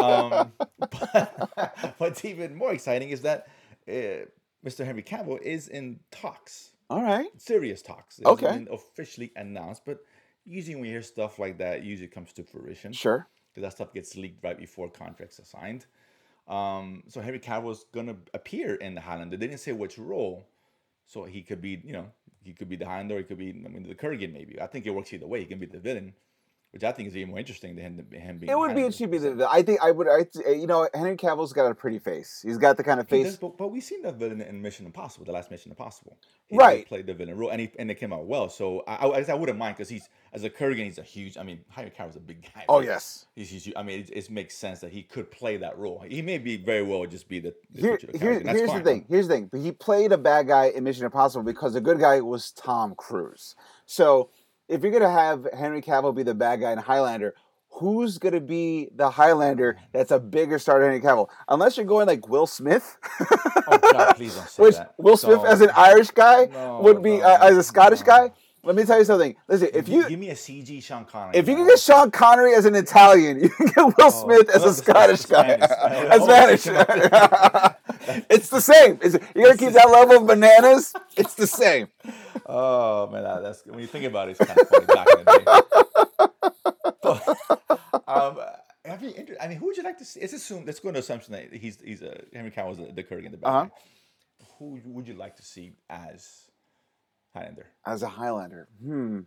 Um, but what's even more exciting is that uh, Mr. Henry Cavill is in talks, All right. serious talks. It Okay. hasn't been officially announced, but usually when you hear stuff like that, usually comes to fruition. Sure. because that stuff gets leaked right before contracts are signed. Um, so Henry Cavill is gonna appear in the Highlander. They didn't say which role, so he could be, you know, he could be the Highlander, he could be, I mean, the Kurgan maybe. I think it works either way. He can be the villain, which I think is even more interesting than him, him being. It would be interesting be the, the- I think I would. I, you know, Henry Cavill's got a pretty face. He's got the kind of face. does, but, but we've seen that villain in Mission Impossible, the last Mission Impossible. He Right. Played the villain role, and he and it came out well. So I, I, I wouldn't mind because he's as a Kurgan, he's a huge. I mean, Henry Cavill's a big guy. Oh right? yes. He's, he's, I mean, it, it makes sense that he could play that role. He may be very well just be the, the Here, titular here, character, and that's here's fine. the thing. Here's the thing. He played a bad guy in Mission Impossible because the good guy was Tom Cruise. So if you're gonna have Henry Cavill be the bad guy in Highlander, who's gonna be the Highlander that's a bigger star than Henry Cavill? Unless you're going like Will Smith. Oh God, please don't say Which that. Will Smith as an Irish guy No, would be no, uh, as a Scottish guy. Let me tell you something. Listen, if you give me a CG Sean Connery, if you can get Sean Connery as an Italian, you can get Will Smith as Oh, a Scottish guy. Spanish. As Oh, Spanish. it's the same. It's, you gotta keep that level of bananas. It's the same. Oh man, that, that's when you think about it, it's kind of funny back in the day. But, um, have you I mean, who would you like to see? Let's assume let's go into assumption that he's he's a Henry Cavill's the, the Kurgan, the bad Uh-huh. who would you like to see as Highlander? As a Highlander, hmm.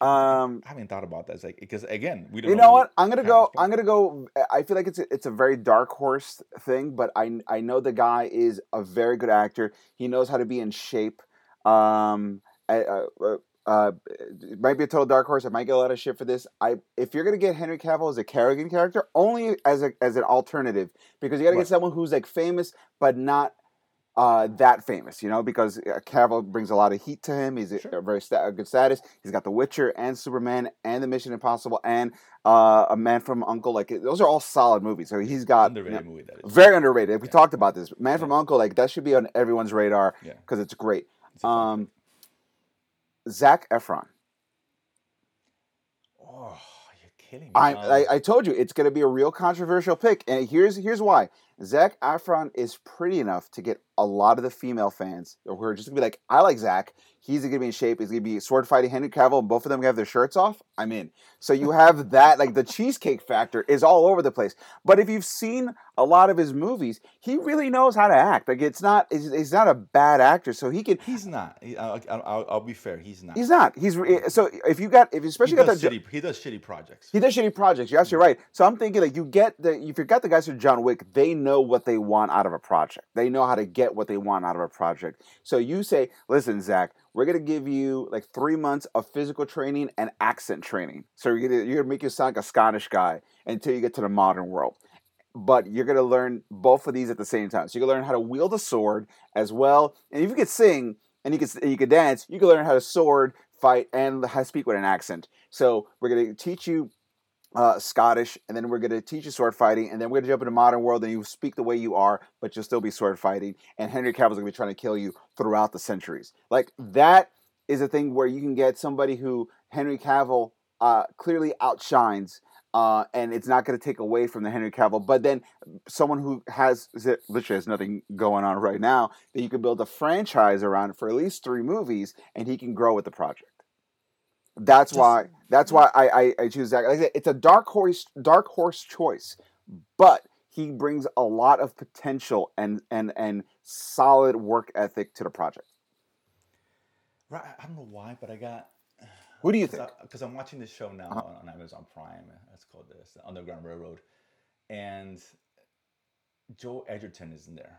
Um, I haven't thought about that. It's like because again, we don't. you know what? I'm gonna go. I'm gonna go. I feel like it's a, it's a very dark horse thing, but I I know the guy is a very good actor. He knows how to be in shape. Um, I, uh, uh, uh, it might be a total dark horse. I might get a lot of shit for this. I if you're gonna get Henry Cavill as a Kurgan character, only as a as an alternative, because you gotta Right. get someone who's like famous but not uh, that famous, you know, because uh, Cavill brings a lot of heat to him. He's a, Sure. a very sta- a good status. He's got The Witcher and Superman and The Mission Impossible and uh, A Man from Uncle. Like those are all solid movies. So he's got you know, underrated movie that is. very underrated. We Yeah. talked about this. Man Yeah. from Uncle, like that should be on everyone's radar Yeah. because it's great. It's Um, Zac Efron. oh, you're kidding me. I, I I told you it's going to be a real controversial pick, and here's here's why. Zac Efron is pretty enough to get a lot of the female fans who are just gonna be like, I like Zac. He's gonna be in shape. He's gonna be sword fighting Henry Cavill, and both of them have their shirts off. I'm in. So you have that, like the cheesecake factor is all over the place. But if you've seen a lot of his movies, he really knows how to act. Like it's not, he's, he's not a bad actor. So he can. he's not. I'll, I'll, I'll- be fair. He's not. He's not. He's so if you got if you especially he got does that. shitty. He does shitty projects. He does shitty projects. You're actually right. So I'm thinking like you get the if you got the guys from John Wick, they know what they want out of a project. They know how to get what they want out of a project. So you say, listen, Zac, we're gonna give you like three months of physical training and accent training. So you're gonna you're gonna make you sound like a Scottish guy until you get to the modern world. But you're gonna learn both of these at the same time. So you can learn how to wield a sword as well. And if you could sing and you could you could dance, you can learn how to sword, fight, and how to speak with an accent. So we're gonna teach you uh, Scottish, and then we're going to teach you sword fighting, and then we're going to jump into modern world, and you speak the way you are, but you'll still be sword fighting. And Henry Cavill's going to be trying to kill you throughout the centuries. Like that is a thing where you can get somebody who Henry Cavill uh, clearly outshines. Uh, and it's not going to take away from the Henry Cavill, but then someone who has literally has nothing going on right now that you can build a franchise around for at least three movies, and he can grow with the project. That's Just- why. That's why I, I, I choose Zac. Like I said, it's a dark horse dark horse choice, but he brings a lot of potential and and and solid work ethic to the project. Right. I don't know why, but I got. Who do you think? Because I'm watching this show now Uh-huh. on, on Amazon Prime. It's called this, the Underground Railroad, and Joe Edgerton is in there,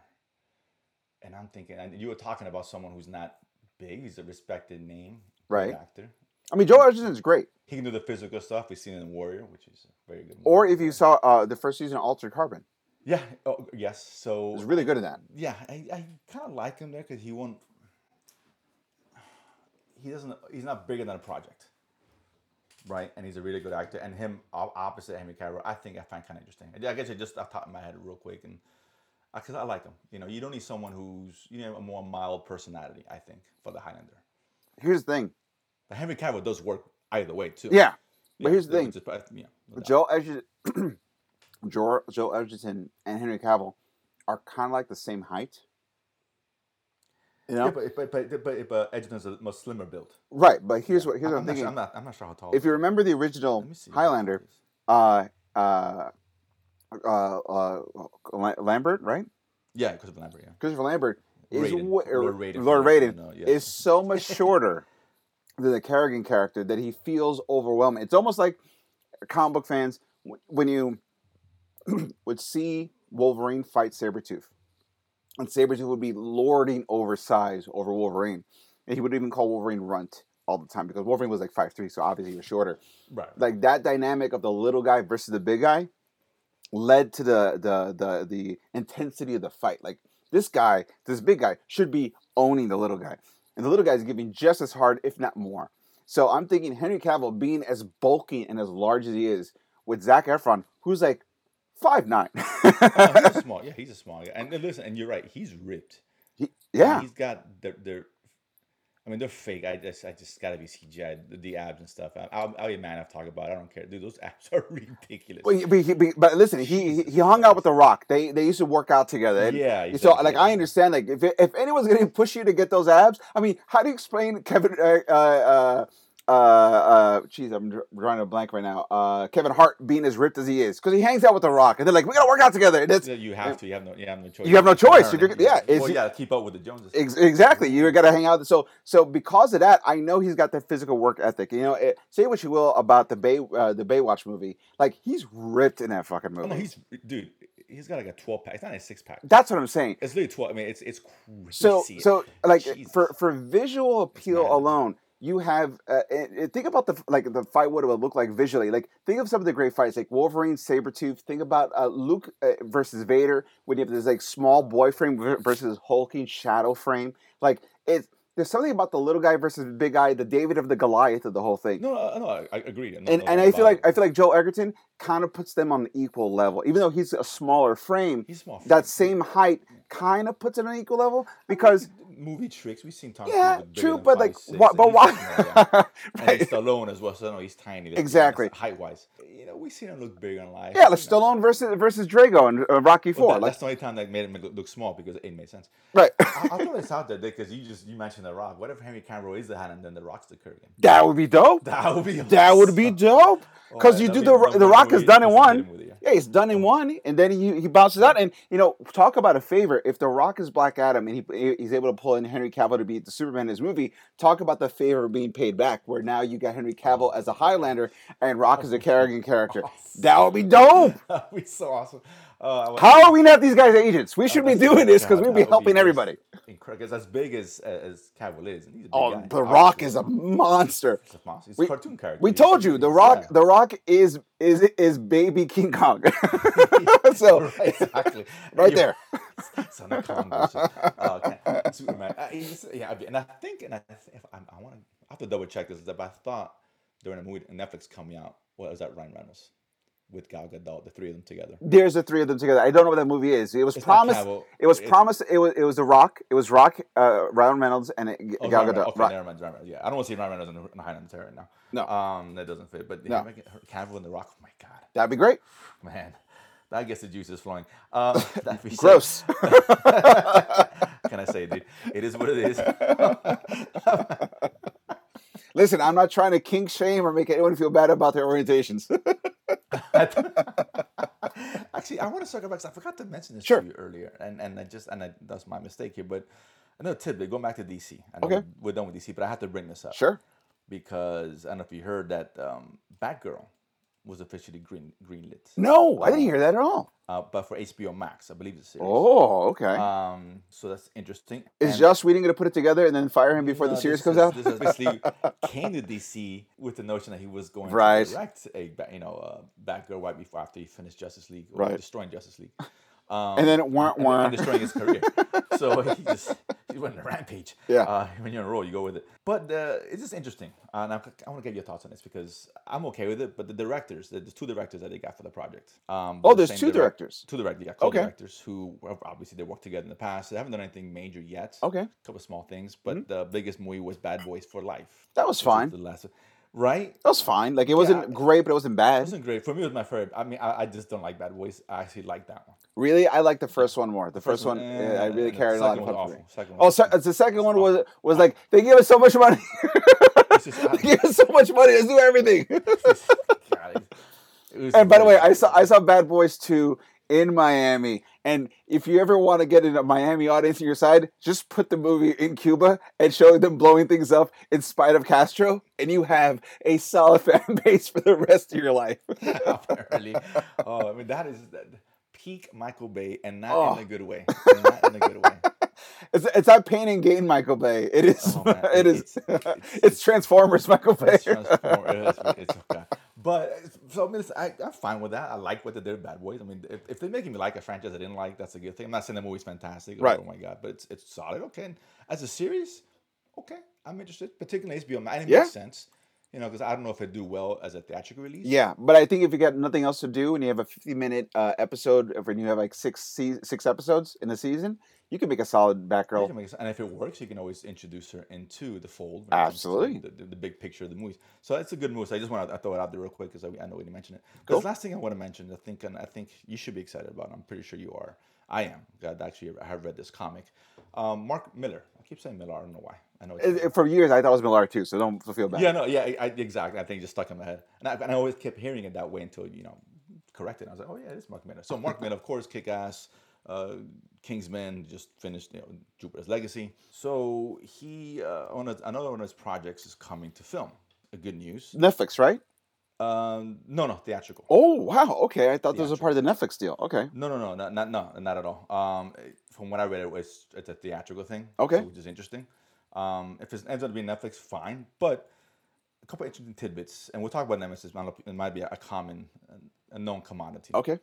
and I'm thinking, and you were talking about someone who's not big. He's a respected name, Right. Actor. I mean, Joel is great. He can do the physical stuff. We've seen in Warrior, which is a very good. Movie. Or if you saw uh, the first season of Altered Carbon, yeah, oh, yes. So he's really good in that. Yeah, I, I kind of like him there because he won't. He doesn't. He's not bigger than a project, right? And he's a really good actor. And him opposite Henry Cavill, I think I find kind of interesting. I guess I just off the top of my head, real quick, and because I like him. You know, you don't need someone who's you know a more mild personality. I think for the Highlander, Here's the thing. But Henry Cavill does work either way too. Yeah, but here's the thing. just- but, yeah, no. Joel Edgerton, Joel, Joel Edgerton and Henry Cavill are kind of like the same height. You know, Yeah, but but but but, but Edgerton's a much slimmer build. right? But here's Yeah. what here's what I'm, thinking. Sure, I'm not. I'm not sure how tall. if you remember the original Let me see. Highlander, uh, uh, uh, uh, Lambert, right? Yeah, because of Lambert. Yeah. Christopher Lambert is Raiden. wa- Lord Raiden Lord who Raiden know, yeah. is so much shorter the Kurgan character that he feels overwhelming. It's almost like comic book fans when you would see Wolverine fight Sabretooth. And Sabretooth would be lording over size over Wolverine. And he would even call Wolverine runt all the time because Wolverine was like 5'3, so obviously he was shorter Right. like that dynamic of the little guy versus the big guy led to the the the the intensity of the fight. Like this guy, this big guy should be owning the little guy. And the little guy is giving just as hard, if not more. So I'm thinking Henry Cavill being as bulky and as large as he is, with Zac Efron, who's like five nine. oh, he's a small. Yeah, he's a small guy. And, and listen, and you're right. He's ripped. yeah. He's got the they're. I mean, they're fake. I just, I just gotta be CGI. The, the abs and stuff. I'll, I'll be a man. I've talked about. It. I don't care, dude. Those abs are ridiculous. But, but, he- but- listen, he he- hung out with The Rock. They they used to work out together. And yeah. he So like I understand like if if anyone's gonna push you to get those abs, I mean, how do you explain Kevin uh, uh, uh, uh, geez, I'm drawing a blank right now. Uh, Kevin Hart being as ripped as he is because he hangs out with The Rock, and they're like, we gotta work out together. And it's you have to. You have no. You have no choice. You have no choice. You're- yeah, Well, you gotta keep up with the Joneses. Ex- exactly. You got to hang out. So, so because of that, I know he's got that physical work ethic. You know, it, say what you will about the Bay, uh, the Baywatch movie. Like he's ripped in that fucking Oh, movie. no, he's dude. He's got like a twelve pack. It's not a six pack. That's what I'm saying. It's literally twelve. I mean, it's it's crazy. So, so like Jesus. for for visual appeal alone, you have uh, think about the like the fight what it would look like visually. Like think of some of the great fights, like Wolverine, Sabretooth. Think about uh, Luke uh, versus Vader when you have this like small boy frame versus hulking shadow frame. Like it's there's something about the little guy versus the big guy, the David of the Goliath of the whole thing. no, no, no, I, agree. No, and no and I feel like. I feel like Joe Edgerton kind of puts them on an equal level, even though he's a smaller frame. he's small. That same height kind of puts it on an equal level because movie tricks we've seen Tom yeah, true, but five, like, six, why, but why? yeah. Right. he's Stallone as well, so no, he's tiny. Exactly. height wise. You know, we've seen him look big in life. Yeah, like you know. Stallone versus versus Drago and uh, Rocky Well, Four. that- like, that's the only time that made him look- look small because it made sense. right. I- I'll throw this out there because you just you mentioned the Rock. What if Henry Cavill is the hand and then the Rock's the Kurgan? that would be dope. That would be That would be dope. Oh, Because yeah, you do the the Rock is done in one. hit him with it, yeah. Yeah, he's done in one, and then he he bounces out. And you know, talk about a favor. If the Rock is Black Adam and he he's able to pull in Henry Cavill to be the Superman in his movie, talk about the favor being paid back. Where now you got Henry Cavill as a Highlander and Rock as a Kurgan character. That would be dope. That'd be so awesome. Uh, How are we not these guys agents? We should be doing this because we'd be helping just everybody. Because as big as as Cavill is, and he's a big Oh, guy, The Rock is a monster. He's a monster. He's We- a cartoon character. We He's- told you, The Rock. yeah. The Rock is is is baby King Kong. so right, exactly. right there. Son of Kong versus uh, Superman. Uh, yeah, and I think, and I, if I, I want to, I have to double check this. But I thought during the movie Netflix coming out, what was that? Ryan Reynolds with Gal Gadot, the three of them together. There's the three of them together. I don't know what that movie is. It was It's promised. It was it's- promised. It was it was The Rock. It was Rock, uh, Ryan Reynolds, and it, Oh, Gal. Gadot. Okay, never mind. Ryan Reynolds. Yeah, I don't want to see Ryan Reynolds in the, in the Highlands right now. No. um, that doesn't fit. But No. yeah, making her- Cavill and The Rock. Oh my god, That'd be great. man, that gets the juices flowing. Um, that'd be Gross. Can I say, dude? It is what it is. Listen, I'm not trying to kink shame or make anyone feel bad about their orientations. Actually, I want to circle back 'cause I forgot to mention this Sure. to you earlier, and and I just and I, that's my mistake here. But another tip: they going back to DC. I know Okay. we- we're done with DC, but I have to bring this up sure. because I don't know if you heard that um, Batgirl was officially green greenlit, No, I didn't hear that at all. uh, but for HBO Max, I believe it's a series. Oh, okay. Um, so that's interesting. is And- Joss Whedon going to put it together and then fire him before the series comes is- out? This is basically came to DC with the notion that he was going Right. to direct a you know uh, Batgirl right before after he finished Justice League, or Right. destroying Justice League, um, and then it weren't and, and one. destroying his career. so he just he went on a rampage. Yeah. Uh, when you're on a roll, you go with it. But uh, it's just interesting, uh, and I, I want to get your thoughts on this because I'm okay with it. But the directors, the, the two directors that they got for the project. Um, Oh, were the there's two direct- directors. Two directors, yeah, Okay. co-directors who obviously they worked together in the past. They haven't done anything major yet. Okay, A couple small things, but the biggest movie was Bad Boys for Life. that was fine. The last, right? That was fine. Like it wasn't Yeah. great, but it wasn't bad. It wasn't great for me. It was my favorite. I mean, I, I just don't like Bad Boys. I actually like that one. Really, I like the first one more. The first, one, eh, I really carried a lot second of was fun for me. awful. Second Oh, was so, the second one was was like they gave us so much money. They gave us so much money. Let's do everything. God, and by the way, I saw I saw Bad Boys two in Miami. And if you ever want to get a Miami audience on your side, just put the movie in Cuba and show them blowing things up in spite of Castro, and you have a solid fan base for the rest of your life. apparently. Oh, I mean that is peak Michael Bay, and not Oh. in a good way. Not in a good way. It's it's not pain and gain, Michael Bay. It is. Oh, it is. it's- It's, it's- Transformers, Michael Bay. It's transform. It's, it's okay. But so I mean, I, i'm fine with that. I like what they did with Bad Boys. I mean, if, if they're making me like a franchise I didn't like, that's a good thing. I'm not saying the movie's fantastic. Right. Oh my god, but it's it's solid. Okay, and as a series, okay, I'm interested. Particularly HBO Max. It Yeah. makes sense. You know, because I don't know if it do well as a theatrical release. Yeah, but I think if you got nothing else to do and you have a 50 minute uh, episode, if you have like six se- six episodes in a season, you can make a solid Batgirl. make it- and if it works, you can always introduce her into the fold. when it comes to Absolutely. The, the, the big picture of the movies. So it's a good move. So I just want to throw it out there real quick because I, I know didn't mention it. Because Cool. last thing I want to mention, I think, and I think you should be excited about. I'm pretty sure you are. I am. God, actually, I have read this comic. Um, Mark Miller. I keep saying Miller. I don't know why. I know. It- it- for years, I thought it was Millar too, so don't feel bad. yeah, no, yeah, I, exactly. I think it just stuck in my head, and I, and I always kept hearing it that way until you know corrected. I was like, oh yeah, it's Mark Miller. So Mark Miller, of course, Kick Ass, uh, Kingsman, just finished you know, Jupiter's Legacy. So he uh, on a, another one of his projects is coming to film. A good news. Netflix, right? Um, no, no, theatrical. Oh wow, okay. I thought this was a part of the Netflix deal. Okay, No, no, no, not, not, no, not at all. Um, from what I read, it was it's a theatrical thing. Okay. so- which is interesting. Um, if it ends up being Netflix, fine. But a couple interesting tidbits, and we'll talk about Nemesis. It might be a common, a known commodity. okay.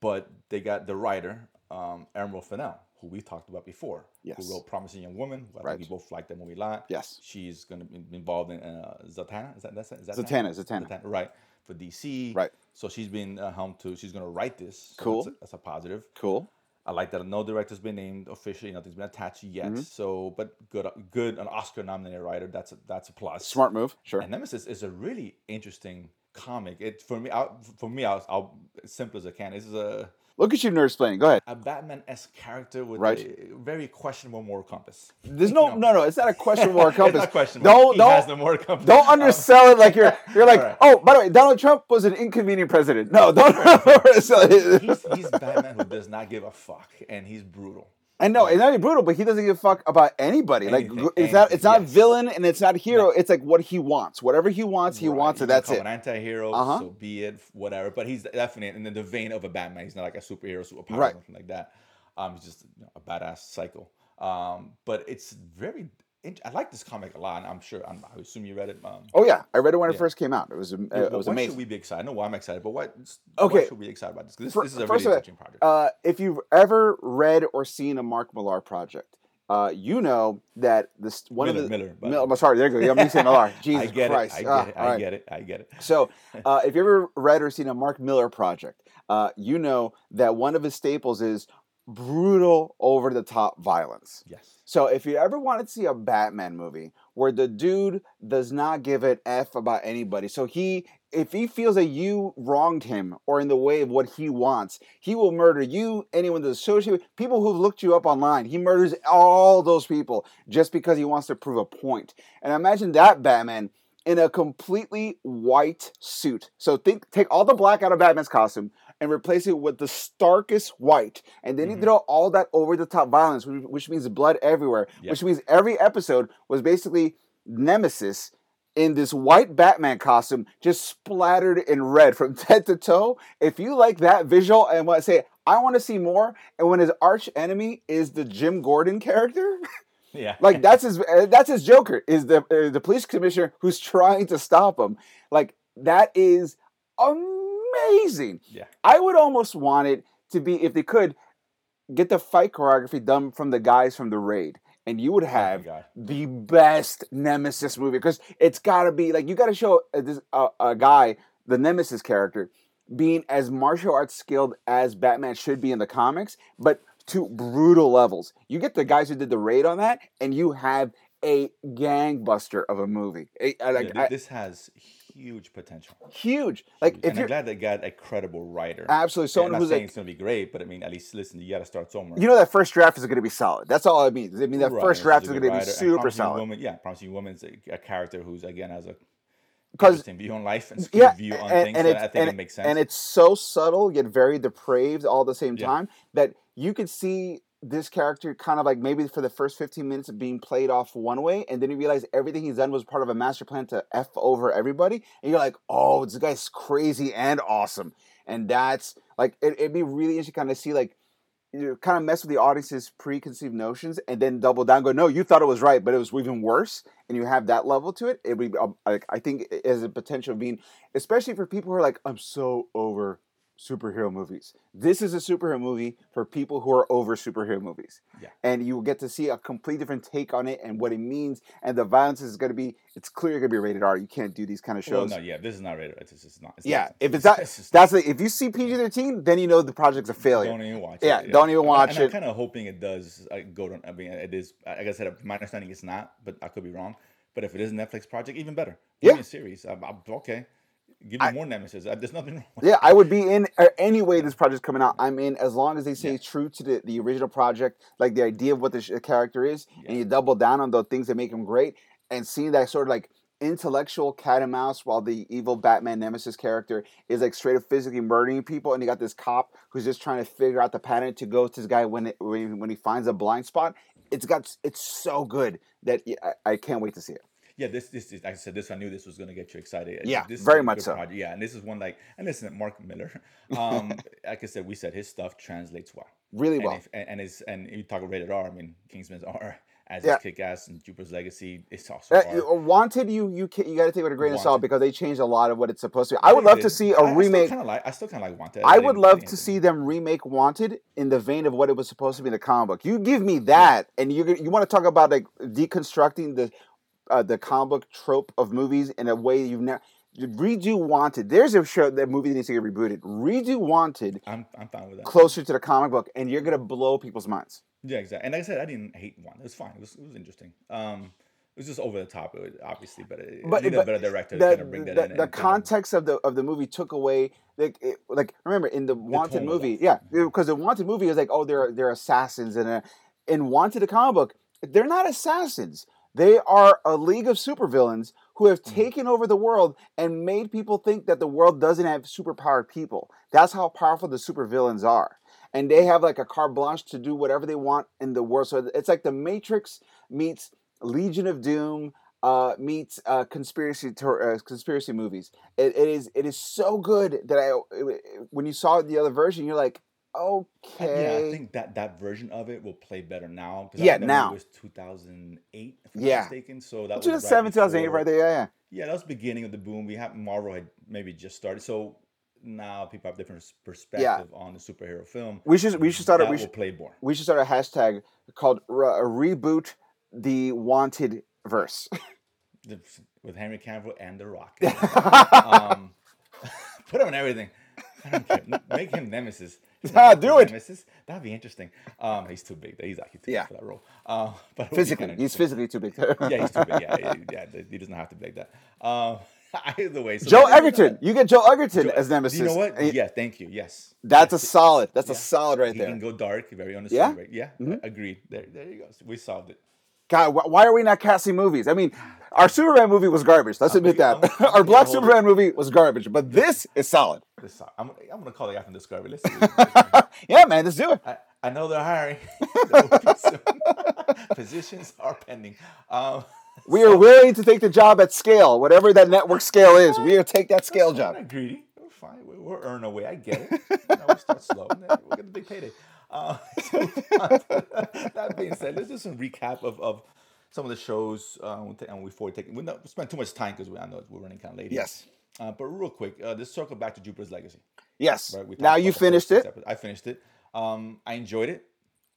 But they got the writer, um, Emerald Fennell, who we talked about before. Yes. Who wrote Promising Young Woman. I Right. think we both liked that movie a lot. Yes. She's going to be involved in uh, Zatanna. Is that that's is that Zatanna, Zatanna. Right. For DC. Right. So she's been uh, helmed to. She's going to write this. So Cool. That's a, that's a positive. Cool. I like that no director's been named officially, nothing's been attached yet. Mm-hmm. So, but good, good, an Oscar-nominated writer. That's a, that's a plus. Smart move. Sure. And Nemesis is a really interesting comic. It for me, I, for me, I'll, I'll simple as I can. This is a Look at you, nerd explaining. Go ahead. a Batman-esque character with Right. a very questionable moral compass. There's no, no, no. It's not a question war It's compass. not questionable. Don't, he don't, has no moral compass. don't undersell it like you're. You're like, Alright. oh, by the way, Donald Trump was an inconvenient president. No, don't undersell it. he's, he's Batman who does not give a fuck, and he's brutal. I know it's not even brutal, but he doesn't give a fuck about anybody. Anything, like it's not, it's not yes. villain and it's not hero. It's like what he wants. Whatever he wants, he Right, wants it. That's it. An anti-hero, Uh-huh. so be it, whatever. But he's definitely in the vein of a Batman. He's not like a superhero, superpower, Right. or something like that. Um, he's just you know, a badass psycho. Um, but it's very. I like this comic a lot. and I'm sure. I'm, I assume you read it. Um, Oh yeah, I read it when it first came out. It was, uh, yeah, it was why amazing. should we be excited? No, why I'm excited, but what? Okay. Why should we be excited about this? This, Fir- this is a really interesting project. Uh, if you've ever read or seen a Mark Millar project, uh, you know that this one Miller, of the Miller, by Mil- the way. I'm sorry, there you go. I'm saying Millar. Jesus I get Christ. it. I Ah, get it. I right. get it. I get it. So, uh, if you've ever read or seen a Mark Miller project, uh, you know that one of his staples is brutal, over the top violence. Yes. So, if you ever wanted to see a Batman movie where the dude does not give an F about anybody, so he, if he feels that you wronged him or in the way of what he wants, he will murder you, anyone that's associated with people who've looked you up online. He murders all those people just because he wants to prove a point. And imagine that Batman in a completely white suit. So think take all the black out of Batman's costume and replace it with the starkest white. And then Mhm. you throw all that over the top violence, which, which means blood everywhere, Yeah. which means every episode was basically Nemesis in this white Batman costume, just splattered in red from head to toe. If you like that visual and want to say, I want to see more, and when his arch enemy is the Jim Gordon character, Yeah. like that's his uh, that's his Joker is the uh, the police commissioner who's trying to stop him. Like that is amazing. Yeah. I would almost want it to be if they could get the fight choreography done from the guys from the raid, and you would Oh have God. the best Nemesis movie because it's got to be like you got to show a, this, a, a guy the Nemesis character being as martial arts skilled as Batman should be in the comics, but to brutal levels. You get the guys who did the raid on that, and you have a gangbuster of a movie. A- uh, like, Yeah, this has huge potential. huge. Like Huge. if and you're I'm glad they got a credible writer. absolutely So, I'm someone not who's saying like it's gonna be great, but I mean, at least listen. You got to start somewhere. you know that first draft is going to be solid. That's all it means. I mean that Right, first draft is going to be super solid Woman, yeah, Promising Woman's a, a character who's again has a because interesting view on life and yeah, view on and, things. and so I think it makes sense. and it's so subtle yet very depraved all at the same Yeah. time that you could see this character kind of like maybe for the first 15 minutes of being played off one way and then you realize everything he's done was part of a master plan to f over everybody and you're like oh this guy's crazy and awesome. And that's like it, it'd be really interesting kind of see like you kind of mess with the audience's preconceived notions and then double down go no you thought it was right but it was even worse and you have that level to it it would be um, like i think it has a potential of being especially for people who are like i'm so over superhero movies this is a superhero movie for people who are over superhero movies Yeah. and you will get to see a complete different take on it and what it means and the violence is going to be it's clearly going to be rated r you can't do these kind of shows no, no, yeah, this is not rated. R it's just it's not. It's yeah not- if it's not this is- that's the, if you see pg-13 then you know the project's a failure Don't even watch Yeah, it. Yeah, don't even watch and it. I'm kind of hoping it does uh, go to. I mean, it is. Like I said, my understanding is not, but I could be wrong. But if it is a Netflix project, even better. Give Yeah. a series. I'm, I'm okay. Give me I- more Nemesis. Uh, There's nothing wrong. With Yeah. I would be in uh, any way this project's coming out. I'm in as long as they stay Yeah. true to the, the original project, like the idea of what the sh- character is, and you double down on the things that make him great, and seeing that sort of like intellectual cat and mouse, while the evil Batman Nemesis character is like straight up physically murdering people, and you got this cop who's just trying to figure out the pattern to go to this guy when it, when, when he finds a blind spot. It's got it's so good that I can't wait to see it. Yeah, this this is. Like I said this. I knew this was going to get you excited. Yeah, this is very much so. project. Yeah, and this is one like, and listen, Mark Miller. Um, like I said, we said his stuff translates well. Really and well. If, and, and it's and you talk rated R. I mean, Kingsman's R as Yeah. Kick Ass and Jupiter's Legacy. It's also Uh, Wanted, you you you got to take it with a grain of salt because they changed a lot of what it's supposed to be. I would love to see a I- I still remake. kinda like, I still kind of like Wanted. I didn't- would love to see them remake Wanted in the vein of what it was supposed to be in the comic book. You give me that, and you you want to talk about like deconstructing the uh, the comic book trope of movies in a way you've never redo Wanted. There's a show that movie that needs to get rebooted. Redo Wanted I'm I'm fine with that. closer to the comic book, and you're gonna blow people's minds. Yeah, exactly. And like I said, I didn't hate one. It was fine. It was, it was interesting. Um, it was just over the top, obviously, but it, But- needed but a better director to the, kind of bring that the, in. the and kind of- context of the of the movie took away like it, like remember in the wanted movie yeah because the wanted movie is like oh they're they're assassins and uh, in wanted the comic book they're not assassins they are a league of supervillains who have Mhm. taken over the world and made people think that the world doesn't have superpowered people that's how powerful the supervillains are and they have like a carte blanche to do whatever they want in the world so it's like the matrix meets legion of doom uh, meets uh, conspiracy tor- uh, conspiracy movies. It, it is it is so good that I it- when you saw the other version, you're like, okay, Yeah, I think that that version of it will play better now. Yeah, now. it was 2008, if I'm Yeah. not mistaken. So that was 2007, right 2008, right there, yeah, yeah. Yeah, that was the beginning of the boom. We have Marvel had maybe just started, so now people have different perspective on the superhero film. We should we should start a, we should play more. we should start a hashtag called re- reboot the wanted verse. With Henry Cavill and The Rock. um, put him in everything. I don't care. Make him Nemesis. Ah, do it. Nemesis. That'd be interesting. Um, he's too big. He's actually too Yeah. big for that role. Uh, but it would be physically, he's physically too big. Yeah, he's too big. Yeah, he- yeah. He doesn't have to be like that. Um, either way, so Joe Edgerton, you get Joe Edgerton Joe- as Nemesis. You know what? Yeah, thank you. Yes. That's a solid. That's a solid right He there. can go dark, very honest. Yeah? Yeah, Mhm. agreed. There, there you go. We solved it. God, why are we not casting movies? I mean, our Superman movie was garbage. Let's admit that. Our Black Superman movie was garbage, but this is solid. This, so- I'm, I'm gonna call the guy from Discovery. Let's see. what he thinks. yeah, man, let's do it. I, I know they're hiring. That will be soon. Positions are pending. Um, We are willing to take the job at scale, whatever that network scale is. We will take that scale We're job. not greedy. We're fine. We're earning our way. I get it. You know, we start slow, and then we'll get the big payday. Uh, that being said, let's do some recap of, of some of the shows. Uh, take- and before we take, we don't spend too much time because we I know we're running kind of late. Yes. Uh, but real quick, uh, let's circle back to Jupiter's Legacy. Yes. Right? Now you about the first finished it. episodes. I finished it. Um, I enjoyed it.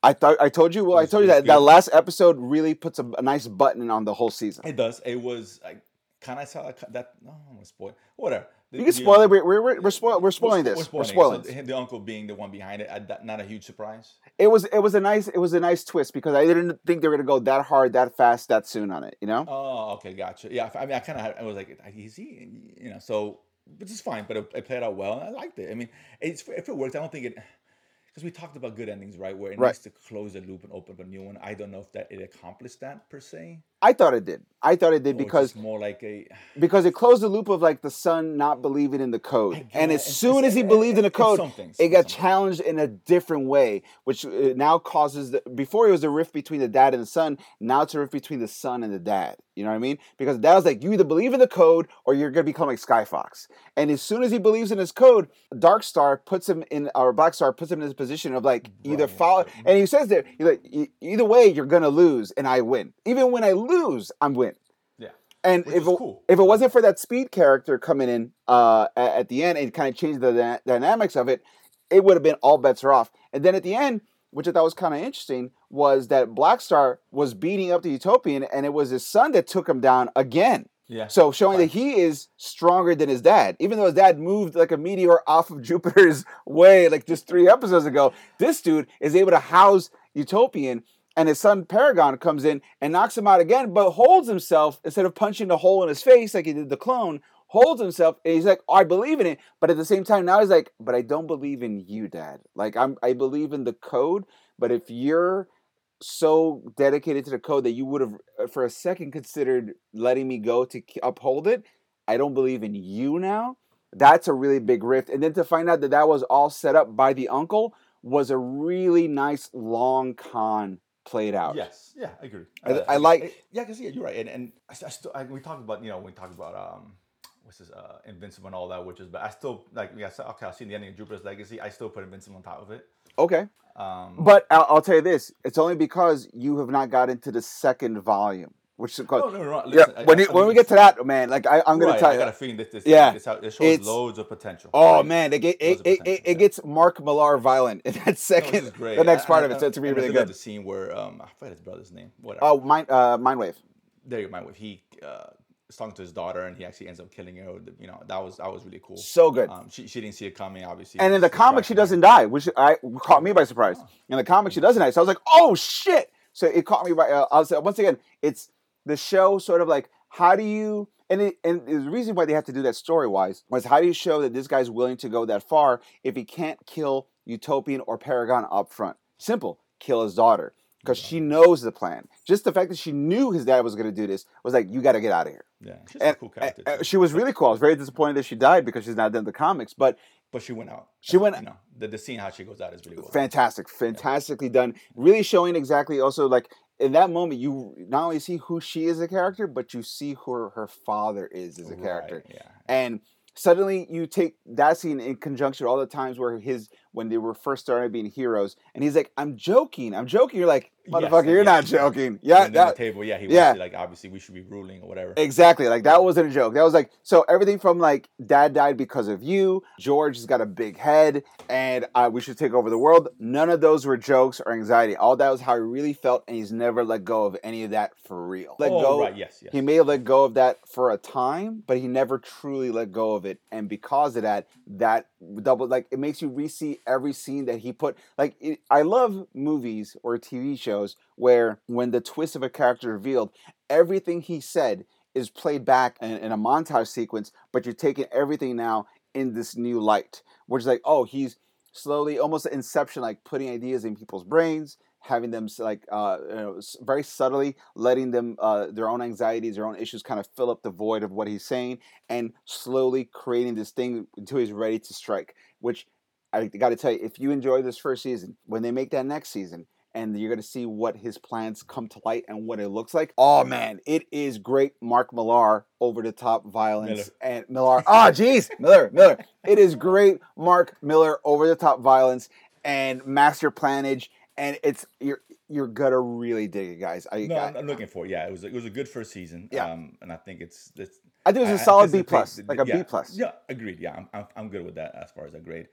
I thought I told you. Well, I told you it was that that last episode really puts a, a nice button on the whole season. It does. It was. I kind of saw that. that no, I'm gonna spoil. Whatever. You can spoil uh, it. We're we're, we're, spoil, we're spoiling this. We're spoiling. So this. the, the uncle being the one behind it, I, not a huge surprise. It was it was a nice it was a nice twist because I didn't think they were gonna go that hard, that fast, that soon on it. You know. Oh, okay, gotcha. Yeah, I mean, I kind of, I was like, is he, you know, so, which is fine, but it, it played out well, and I liked it. I mean, it's if it worked, I don't think it, because we talked about good endings, right, where it Right. needs to close the loop and open up a new one. I don't know if that it accomplished that per se. I thought it did. I thought it did because more like a. because it closed the loop of like the son not believing in the code, and as it. soon It's- as he believed in the it's code, some things, it got challenged in a different way, which uh, now causes the before it was a rift between the dad and the son. Now it's a rift between the son and the dad. You know what I mean? Because the dad was like, you either believe in the code or you're gonna become like Skyfox. And as soon as he believes in his code, Dark Star puts him in, or Black Star puts him in this position of like either Right, follow. And he says there, like, "E- either way, you're gonna lose, and I win. Even when I lose, I'm win. Yeah. And Which if it, cool. if it wasn't for that speed character coming in uh, at, at the end and kind of changed the dyna- dynamics of it, it would have been all bets are off. And then at the end, which I thought was kind of interesting, was that Black Star was beating up the Utopian, and it was his son that took him down again. Yeah. So showing that he is stronger than his dad, even though his dad moved like a meteor off of Jupiter's way like just three episodes ago. This dude is able to house Utopian, and his son Paragon comes in and knocks him out again, but holds himself instead of punching the hole in his face like he did the clone. holds himself and he's like, oh, I believe in it. But at the same time, now he's like, but I don't believe in you, Dad. Like I'm I believe in the code, but if you're so dedicated to the code that you would have uh, for a second considered letting me go to uphold it, I don't believe in you now. That's a really big rift. And then to find out that that was all set up by the uncle was a really nice long con played out. Yes, yeah, I agree. I- Uh, I like- yeah, because yeah, you're right, and and I, I still I, we talked about you know we talked about um what's this uh Invincible and all that, which is but I still like yeah okay I've seen the ending of Jupiter's Legacy. I still put Invincible on top of it. Okay. Um, But I'll, I'll tell you this: it's only because you have not got into the second volume, which is called. no, no, no. yeah, Listen, I- when, I- you, I when we get to that, man, like I, I'm gonna right, tell I you. got a feeling that this Yeah, this, this shows loads of potential. Oh right? man, it, get- it, it, it, it yeah. gets Mark Millar violent in that second, great. the next I- part I- of it. So it's gonna be really good. The scene where um I forget his brother's name. Whatever. Oh, mind, uh, Mindwave. there you go, wife. He uh, is talking to his daughter, and he actually ends up killing her. You know, that was that was really cool. So good. Um, she, she didn't see it coming, obviously. And in the comic, she doesn't die, which I caught me by surprise. In the comic, she doesn't die. So I was like, oh shit! So it caught me by. Uh, I was once again, it's the show sort of like how do you and it, and the reason why they have to do that story wise was how do you show that this guy's willing to go that far if he can't kill Utopian or Paragon up front? Simple, kill his daughter because she knows the plan. Just the fact that she knew his dad was going to do this was like, you got to get out of here. Yeah, she's And, a cool character. too. she was really cool. I was very disappointed that she died because she's not done the comics, but but she went out. She went- You know, the, the scene how she goes out is really cool. fantastic fantastically done really showing exactly also like in that moment you not only see who she is as a character but you see who her, her father is as a character Right, yeah. and suddenly you take that scene in conjunction with all the times where his when they were first started being heroes and he's like i'm joking i'm joking you're like Yes, motherfucker you're yeah. not joking yeah that, the table, yeah, he yeah. was like, obviously, we should be ruling or whatever. Exactly. Like that wasn't a joke. That was like so everything from like dad died because of you. George has got a big head, and uh, we should take over the world. None of those were jokes or anxiety. All that was how he really felt, and he's never let go of any of that for real. Let oh, go. right, yes, yes. He may have let go of that for a time, but he never truly let go of it. And because of that, that double like it makes you re-see every scene that he put. Like it, I love movies or TV shows where when the twist of a character revealed, everything he said is played back in, in a montage sequence, but you're taking everything now in this new light, which is like, oh, he's slowly, almost inception, like putting ideas in people's brains, having them like uh, you know, very subtly letting them uh, their own anxieties, their own issues, kind of fill up the void of what he's saying, and slowly creating this thing until he's ready to strike. Which I got to tell you, if you enjoy this first season, when they make that next season. And you're gonna see what his plans come to light and what it looks like. Oh man, it is great. Mark Millar over the top violence Miller. and Millar. Ah, jeez, Miller, Miller. It is great. Mark Miller over the top violence and master planage, and it's you're you're gonna really dig it, guys. I no, I, I'm, I'm looking for it. Yeah, it was a, it was a good first season. Yeah. Um, and I think it's it's I think it was a I solid B plus, like a B yeah, plus. Yeah, agreed. Yeah, I'm, I'm, I'm good with that as far as a grade.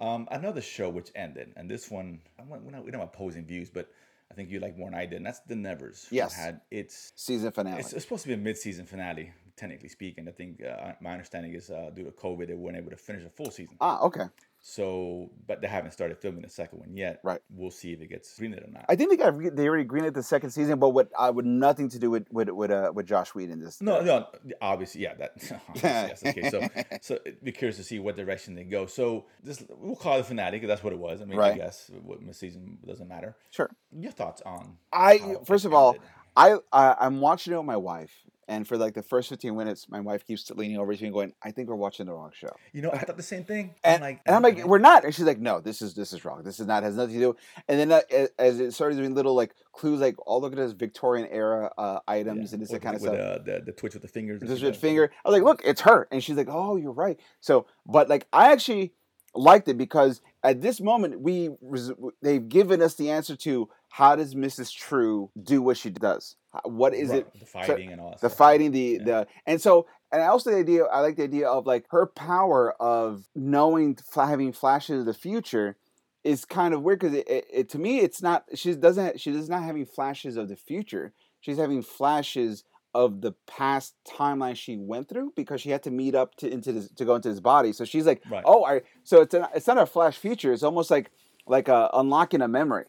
Um, another show which ended, and this one, we're not, we don't have opposing views, but I think you like more than I did, and that's The Nevers. Yes. Had its, Season finale. it's, it's supposed to be a mid-season finale, technically speaking. I think uh, my understanding is uh, due to COVID, they weren't able to finish a full season. ah, okay. So, but they haven't started filming the second one yet. Right. We'll see if it gets greenlit or not. I think they got re- they already greenlit the second season, but with uh, with nothing to do with with with uh, with Joss Whedon. This No, no, obviously, yeah, that. obviously, yes, okay, so so be curious to see what direction they go. So this we'll call it because that's what it was. I mean, I guess what season doesn't matter. sure. Your thoughts on? I first of all, ended? I, I I'm watching it with my wife, and for like the first 15 minutes, my wife keeps leaning over to me and going, "I think we're watching the wrong show." you know, I thought the same thing. And, like, and I'm like, we're not. And she's like, no, this is this is wrong. This is not has nothing to do. And then uh, as it started doing little like clues, like oh look at this Victorian era uh, items Yeah, and this with- kind of with, stuff. uh, the the twitch with the fingers. she with finger. I was like, look, it's her. And she's like, oh, you're right. So, but like, I actually liked it because at this moment we res- they've given us the answer to how does Mrs. True do what she does. What is Right, it? The fighting and all that. the stuff. fighting the Yeah. the and so and I also the idea I like the idea of like her power of knowing having flashes of the future is kind of weird because it, it, it to me it's not she doesn't she does not having flashes of the future she's having flashes of the past timeline she went through because she had to meet up to into this to go into his body so she's like Right. oh I so it's an, it's not a flash future it's almost like like a unlocking a memory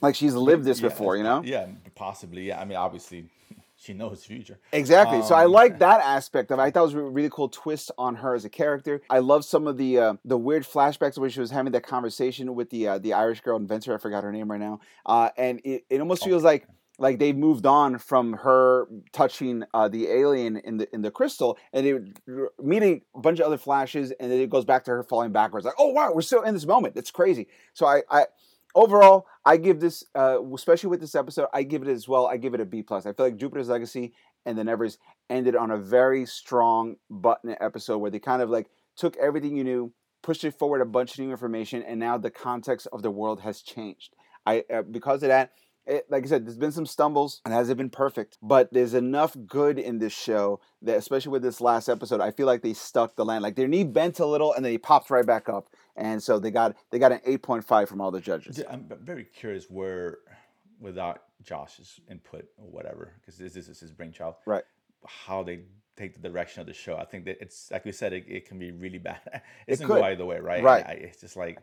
like she's lived this Yeah, before you know Yeah, possibly. Yeah, I mean, obviously, she knows the future. Exactly. so I Um, like that aspect of it. I thought it was a really cool twist on her as a character. I love some of the uh, the weird flashbacks where she was having that conversation with the uh, the Irish girl inventor. I forgot her name right now. Uh, and it, it almost Oh, feels like like they've moved on from her touching uh, the alien in the in the crystal and they meeting a bunch of other flashes and then it goes back to her falling backwards like oh wow we're still in this moment it's crazy so i i overall i give this uh, especially with this episode i give it as well i give it a b plus. I feel like jupiter's legacy and the nevers ended on a very strong button episode where they kind of like took everything you knew pushed it forward a bunch of new information and now the context of the world has changed. I uh, because of that it, like I said, there's been some stumbles and hasn't been perfect, but there's enough good in this show that, especially with this last episode, I feel like they stuck the land. Like their knee bent a little and then he popped right back up, and so they got they got an 8.5 from all the judges. I'm very curious where, without Joss's input or whatever, because this, this is his brainchild, Right. How they take the direction of the show. I think that it's like we said, it, it can be really bad. It's It gonna go either way, right? Right. I, it's just like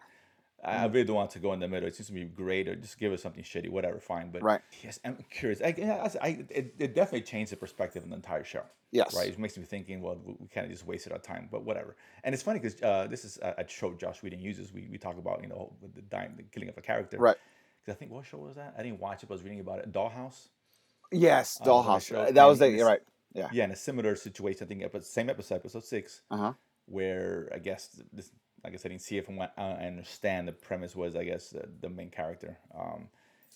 I I really don't want to go in the middle. It seems to be great, or just give us something shitty, whatever, fine. But Right. yes, I'm curious. I, I, I, it, it definitely changed the perspective of the entire show. Yes. Right. It makes me thinking, well, we, we kind of just wasted our time, but whatever. And it's funny because uh, this is a, a show Joss Whedon uses. We, we talk about you know the dying, the killing of a character. Right. Because I think what show was that? I didn't watch it, but I was reading about it. Dollhouse. Yes, Uh, Dollhouse. that was the you're right. Yeah. Yeah, in a similar situation, I think same episode, episode six, Uh huh. where I guess this, like I said, in see it from what I understand, the premise was, I guess, the, the main character, um,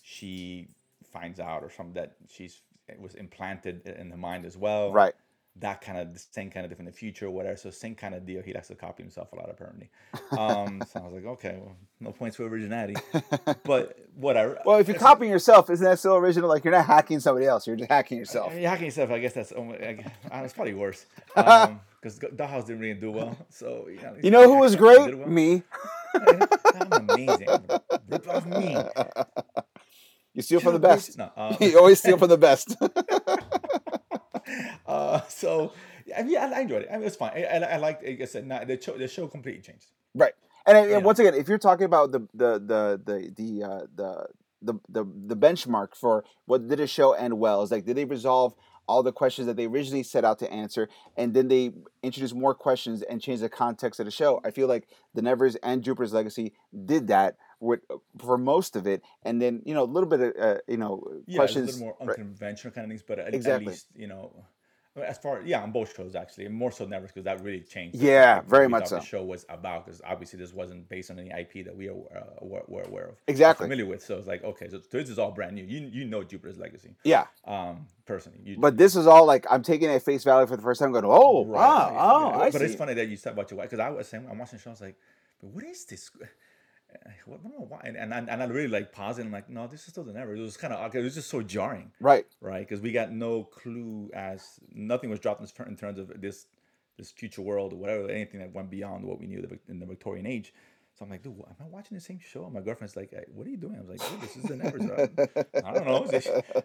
she finds out or something that she's it was implanted in the mind as well. Right. That kind of the same kind of different in the future, whatever. So same kind of deal. He likes to copy himself a lot, apparently. Um, so I was like, okay, well, no points for originality, but whatever. Well, if you're It's- copying yourself, isn't that still original? Like you're not hacking somebody else; you're just hacking yourself. I mean, hacking yourself, I guess that's I guess- uh, it's probably worse. Um, because Dollhouse didn't really do well. So you know, You know who was great? well. Me. I'm amazing. Rip off me. You steal from the best. No, uh, you always steal from the best. uh, so yeah, I mean, I, enjoyed it. I mean, it was fine. I, I, I liked. Like I said, nah, the show, the show completely changed. Right. And, and once again, if you're talking about the the the the the uh, the, the the the benchmark for what did a show end well is like did they resolve all the questions that they originally set out to answer and then they introduce more questions and change the context of the show i feel like the nevers and jupiter's legacy did that with, for most of it and then you know a little bit of uh, you know Yeah, questions a little more right. unconventional kind of things, but at, Exactly. at least you know. As far yeah, on both shows actually, and more so Nevers because that really changed. Yeah, very much thought The show was about because obviously this wasn't based on any IP that we are uh, were, were aware of, Exactly. familiar with. So it's like okay, so this is all brand new. You you know Jupiter's Legacy, yeah um, personally. You, but this is all like i'm taking it at face value for the first time going oh Right, wow right, oh yeah. i but see it's funny that you said about your wife because I was saying I'm watching the show. I was like, but what is this? What, I don't know why. And, and, I, and I really like pausing. I'm like, no, this is still the never. It was kind of it was just so jarring, right right? Because we got no clue as nothing was dropped in terms of this this future world or whatever, anything that went beyond what we knew in the Victorian age. So I'm like, dude, am I watching the same show? And my girlfriend's like, "Hey, what are you doing? I was like, dude, this is the never. I don't know.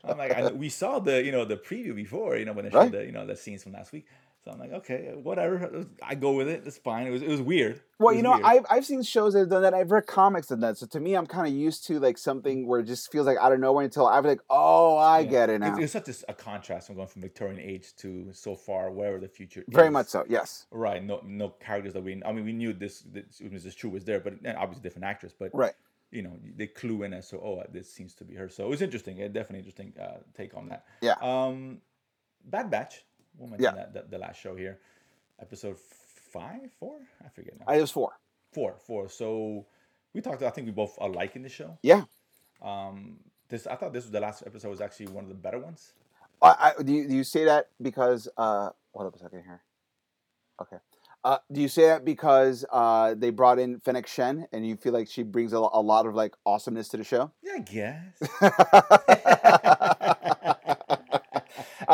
I'm like, I, we saw the you know the preview before, you know, when they showed Right. the you know the scenes from last week. So I'm like, okay, whatever. I go with it. It's fine. It was it was weird. Well, It you know, weird. I've, I've seen shows that have done that. I've read comics that done that. So to me, I'm kind of used to like something where it just feels like out of nowhere until I'm like, oh, I Yeah. get it now. It's, such a contrast from going from Victorian age to so far wherever the future. Is. Very much so. Yes. Right. No, no characters that we. I mean, we knew this. This Mrs. True was there, but obviously different actress. But Right. you know, they clue in as to oh, this seems to be her. So it was interesting. A definitely interesting uh, take on that. Yeah. Um, Bad Batch. We'll mention Yeah. that, that the last show here, episode five, four. I forget now. I was four. four, four. So we talked. I think we both are liking the show. Yeah. Um, this I thought this was the last episode was actually one of the better ones. I, I, do, you, do you say that because uh, hold up a second here. Okay. Uh, do you say that because uh, they brought in Fennec Shand and you feel like she brings a, a lot of like awesomeness to the show? Yeah, I guess.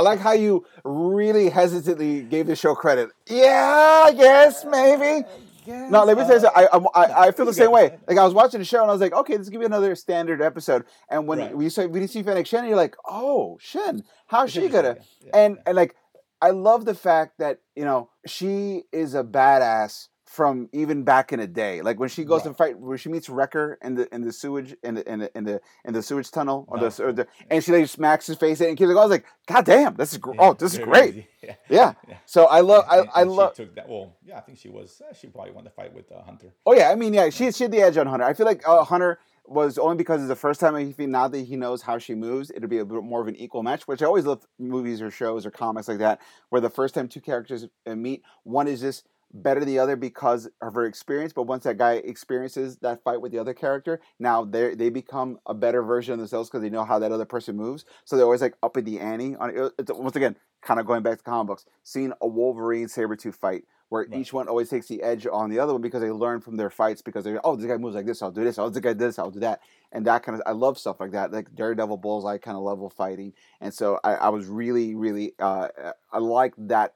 I like how you really hesitantly gave the show credit. Yeah, I guess maybe. No, let me say Uh. I, I, I feel the same way. Like I was watching the show and I was like, okay, this give me another standard episode. And when Right. we saw we see Fennec Shand, you're like, oh, Shand, how's she gonna? yeah, and yeah. and like, I love the fact that you know she is a badass from even back in a day. Like when she goes to Right. fight, when she meets Wrecker in the in the sewage in the in the in the, in the sewage tunnel, or the, or the and she like smacks his face in, and keeps like, I was like, God damn, this is gr- oh, this is great. Yeah. Yeah. Yeah. So I love I I she love. took that. Well, yeah, I think she was. Uh, she probably won the fight with uh, Hunter. Oh yeah, I mean yeah, she she had the edge on Hunter. I feel like uh, Hunter was only because it's the first time he now that he knows how she moves, it'll be a bit more of an equal match. Which I always love movies or shows or comics like that, where the first time two characters uh, meet, one is just better than the other because of her experience. But once that guy experiences that fight with the other character, now they they become a better version of themselves because they know how that other person moves. So they're always like up in the ante. On once again, kind of going back to comic books, seeing a Wolverine Sabretooth fight where Right. each one always takes the edge on the other one because they learn from their fights because they're oh this guy moves like this I'll do this oh this guy this I'll do that and that kind of I love stuff like that like Daredevil Bullseye kind of level fighting and so I, I was really really uh, I like that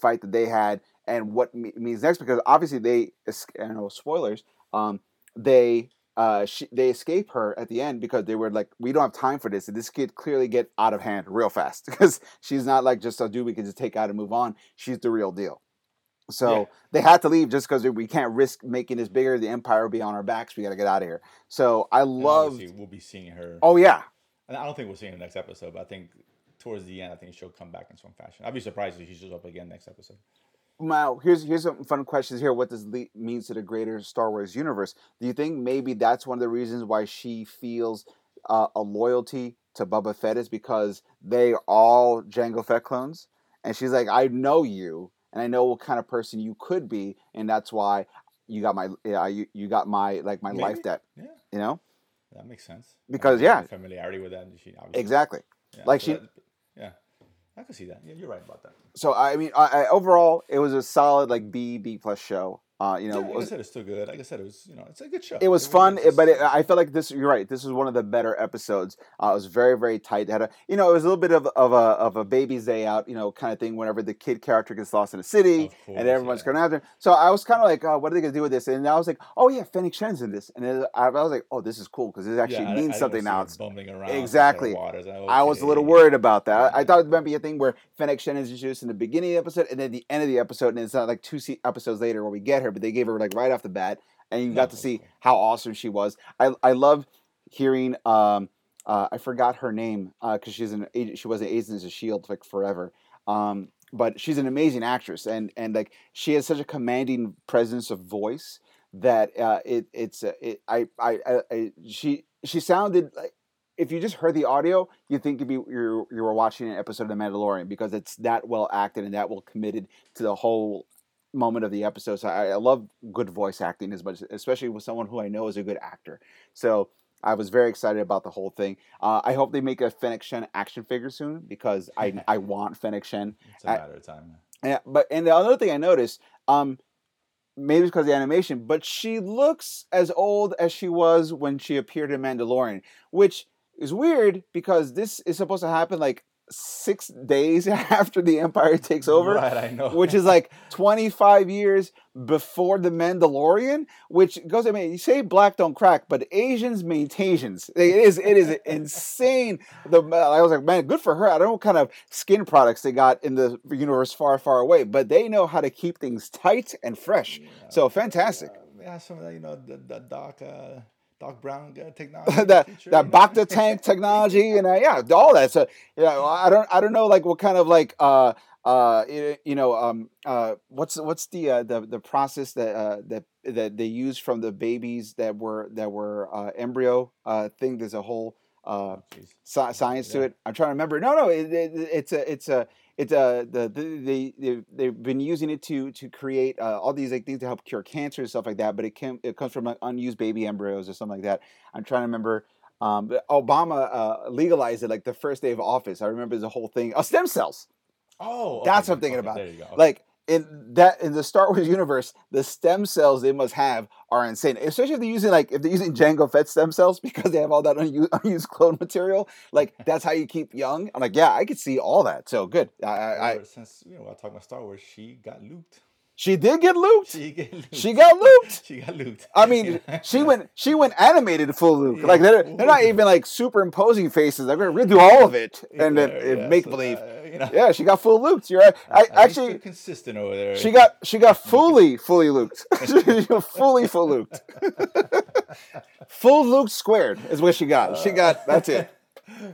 fight that they had and what me- means next because obviously they I know spoilers um they uh, she, they escape her at the end because they were like, we don't have time for this. And this kid clearly get out of hand real fast because she's not like just a dude we can just take out and move on. She's the real deal. So Yeah. they had to leave just because we can't risk making this bigger. The empire will be on our backs. We got to get out of here. So I love. we'll be seeing her. Oh yeah, And I don't think we'll see her in the next episode, but I think towards the end, I think she'll come back in some fashion. I'd be surprised if she shows up again next episode. Now, here's here's some fun questions here. What does le- means to the greater Star Wars universe? Do you think maybe that's one of the reasons why she feels uh, a loyalty to Boba Fett is because they all Jango Fett clones, and she's like, I know you, and I know what kind of person you could be, and that's why you got my yeah you, you got my like my life Maybe. debt, Yeah, you know that makes sense. Because, yeah. familiarity with that. She obviously, exactly. yeah, like so she- that- yeah, I can see that. Yeah, you're right about that. So I mean, I, I, overall, it was a solid like B B plus show. Uh, you know, yeah, like was- I said, it's still good. Like I said, it was you know, it's a good show. it was really fun, is. it- but it, I felt like this. You're right. This was one of the better episodes. Uh, it was very, very tight. It had a, you know, it was a little bit of, of a of a baby's day out, you know, kind of thing. Whenever the kid character gets lost in the city, course, and everyone's yeah. going after. him. So I was kind of like, oh, what are they going to do with this? And I was like, oh yeah, Fennec Shand's in this, and then I, I was like, oh, this is cool because this actually Yeah, I- I means something now. It's bumbling around. Exactly. Waters. and, I was a little okay. worried about that. I Yeah. thought it might be a thing where Fennec Shand is introduced in the beginning of the episode and then the end of the episode, and it's not like two episodes later where we get her, but they gave her like right off the bat, and you got to see how awesome she was. I I love hearing. Um, uh, I forgot her name because she's an. She was an agent of Shield like forever. Um, but she's an amazing actress, and and like she has such a commanding presence of voice that uh, it it's uh, it, I, I I I she she sounded like if you just heard the audio, you think you'd be you you were watching an episode of The Mandalorian because it's that well acted and that well committed to the whole moment of the episode. So I, I love good voice acting as much, especially with someone who I know is a good actor. So I was very excited about the whole thing. Uh, I hope they make a Fennec Shand action figure soon because I I want Fennec Shand. It's a I- matter of time. Yeah, but and the other thing I noticed, um, maybe it's because of the animation, but she looks as old as she was when she appeared in Mandalorian, which is weird because this is supposed to happen like six days after the Empire takes over. Right, I know. Which is like 25 years before the Mandalorian, which goes, I mean, you say black don't crack, but Asians maintains. It is, it is insane. The, I was like, man, good for her. I don't know what kind of skin products they got in the universe far, far away, but they know how to keep things tight and fresh. So fantastic. Uh, yeah, some of that, you know, the, the Doc, uh, Doc Brown uh, technology. that feature, that you know? Bacta tank technology and uh, yeah, all that. So yeah, I don't I don't know like what kind of like uh uh you you know um uh what's what's the uh, the the process that uh that that they use from the babies that were that were uh embryo uh thing. There's a whole uh Oh, jeez. sci- science to it. I'm trying to remember. No, no, it, it, it's a, it's a, it's a, the, the they they've, they've been using it to to create uh, all these like things to help cure cancer and stuff like that. But it can it comes from like unused baby embryos or something like that. I'm trying to remember. Um, Obama uh, legalized it like the first day of office. I remember the whole thing. Oh, stem cells. Oh, That's what I'm thinking okay, about. There you go. Like in that in the Star Wars universe, the stem cells they must have are insane. Especially if they're using like if they're using Jango Fett stem cells because they have all that unused, unused clone material. Like that's how you keep young. I'm like, yeah, I could see all that. So good. I, I, I since you know, I talking about Star Wars, she got looped. She did get looped. She get looped. She got looped. She got looped. I mean, she went she went animated full loop. Like they're, they're not even like superimposing faces. They're gonna redo all of it and Yeah, yeah, make so, believe. uh, you know, Yeah, she got full looped. You're right. I least actually consistent over there. she got she got fully fully looped. Fully full looped. full looped squared is what she got. She got that's it.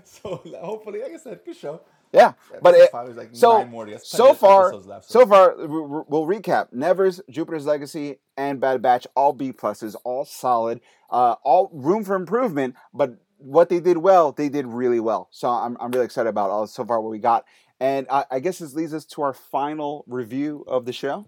so hopefully, like I said, good show. Yeah, but it, five like so nine more. That's so far left, so far we- we- we'll recap. Nevers, Jupiter's Legacy, and Bad Batch all B pluses, all solid, uh, all room for improvement. But what they did well, they did really well. So I'm I'm really excited about all so far what we got. And I, I guess this leads us to our final review of the show.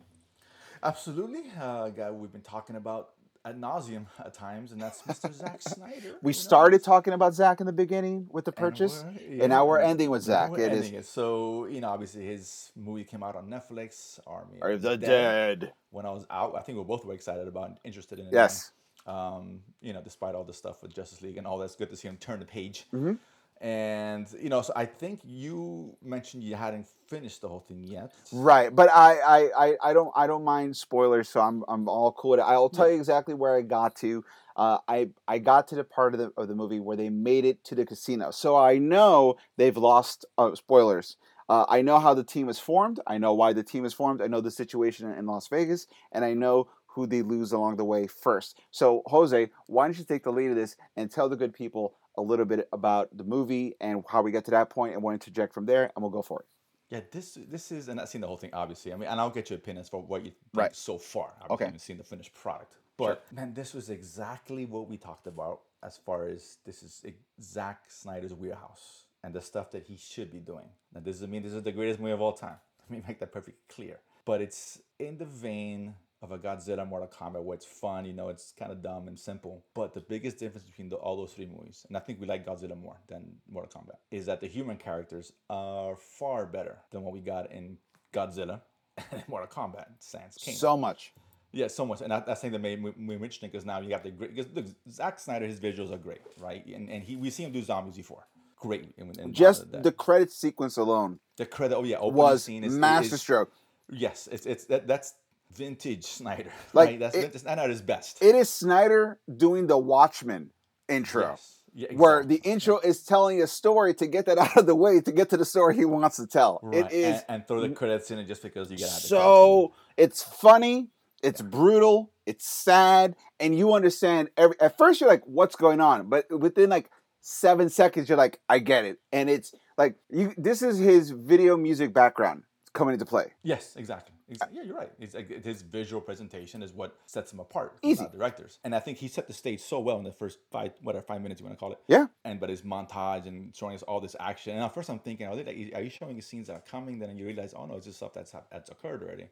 Absolutely, uh, guy we've been talking about ad nauseum at times, and that's Mr. Zack Snyder. We started talking about Zach in the beginning with the and purchase, we're- and now we're ending with Zach. It is it. So you know, obviously his movie came out on Netflix, Army of the Dead. When I was out, I think we both were excited about, and interested in it. Yes. um, you know, despite all the stuff with Justice League and all that's good to see him turn the page. Mhm. And you know, so I think you mentioned you hadn't finished the whole thing yet. Right, but I, I, I, I don't I don't mind spoilers, so I'm I'm all cool with it. I'll tell you exactly where I got to. Uh, I I got to the part of the of the movie where they made it to the casino, so I know they've lost. Uh, spoilers. Uh, I know how the team is formed. I know why the team is formed. I know the situation in Las Vegas, and I know who they lose along the way first. So Jose, why don't you take the lead of this and tell the good people a little bit about the movie and how we get to that point, and we'll interject from there, and we'll go for it. Yeah, this this is, and I've seen the whole thing, obviously. I mean, and I'll get your opinions for what you think Right. so far. I Okay. haven't seen the finished product, but man, this was exactly what we talked about as far as this is Zack Snyder's wheelhouse and the stuff that he should be doing. Now, this doesn't mean this is the greatest movie of all time. Let me make that perfectly clear. But it's in the vein of a Godzilla Mortal Kombat where it's fun, you know, it's kind of dumb and simple. But the biggest difference between the, all those three movies, and I think we like Godzilla more than Mortal Kombat, is that the human characters are far better than what we got in Godzilla and Mortal Kombat. Sans King. So much. Yeah, so much, and I, that's something that made me, interesting because now you got the great. Because look, Zack Snyder, his visuals are great, right? And and he we see him do zombies before, great. In, in Just the credit sequence alone the credit. Oh yeah, was scene is masterstroke. Yes, it's it's that that's vintage Snyder. Like, right? that's it- vintage Snyder at his best. It is Snyder doing the Watchmen intro, Yes. Yeah, where the intro is telling a story to get that out of the way to get to the story he wants to tell. Right, It is and, and throw the credits in it just because you got out. Of the. So it's funny, it's brutal, it's sad, and you understand every at first you're like, what's going on? But within like seven seconds, you're like, I get it. And it's like you this is his video music background coming into play. Yes, exactly. Ex- Yeah, you're right. It's like his visual presentation is what sets him apart. Easy. Not directors, and I think he set the stage so well in the first five, whatever five minutes you want to call it. Yeah. And but his montage and showing us all this action, and at first I'm thinking, are, they, like, are you showing us scenes that are coming? Then you realize, oh no, it's just stuff that's that's occurred already.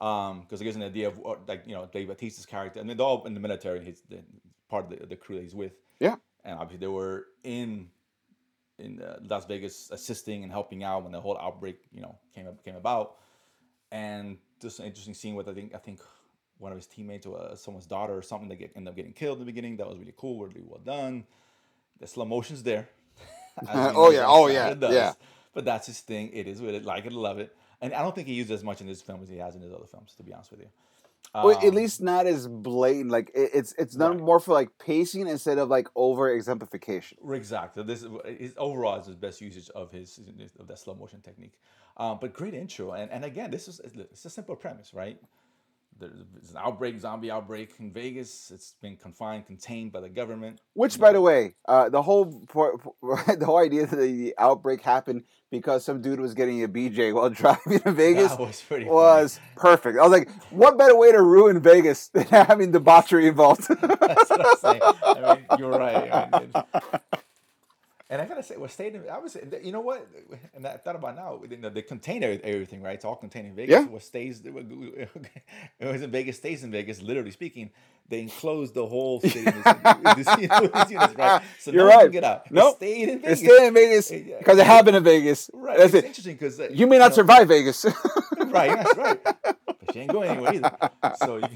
Um, because it gives an idea of what, like you know Dave Batista's character, I mean they're all in the military. He's the, part of the, the crew that he's with. Yeah. And obviously they were in in uh, Las Vegas assisting and helping out when the whole outbreak, you know, came up, came about. And just an interesting scene with I think I think one of his teammates or uh, someone's daughter or something that get, ended up getting killed in the beginning. That was really cool, really well done. The slow motion's there. Oh, yeah, oh, yeah, does. yeah. But that's his thing. It is with it. Like it, love it. And I don't think he used as much in this film as he has in his other films. To be honest with you. Well, at Um, least not as blatant. Like it, it's it's done Right. more for like pacing instead of like over exemplification. Exactly. This is his overall is his best usage of his of that slow motion technique. Um, but great intro, and and again, this is it's a simple premise, right? There's an outbreak, zombie outbreak in Vegas. It's been confined, contained by the government. Which, by the way, uh, the whole por- the whole idea that the outbreak happened because some dude was getting a BJ while driving to Vegas was pretty. was perfect. I was like, what better way to ruin Vegas than having debauchery involved? That's what I'm saying. I mean, you're right. I mean, and I gotta say, what stayed in, I was, you know what, and I thought about now, you know, they contain everything, right? It's all contained in Vegas. Yeah. What stays, it was in Vegas, stays in Vegas, literally speaking. They enclosed the whole this, units, right? So You're no right. get out. Nope. It stayed in It Vegas. stayed in Vegas because it happened in Vegas. Right. That's it's it. interesting because uh, You may not know, survive Vegas. right, that's right. But she ain't going anywhere either. So you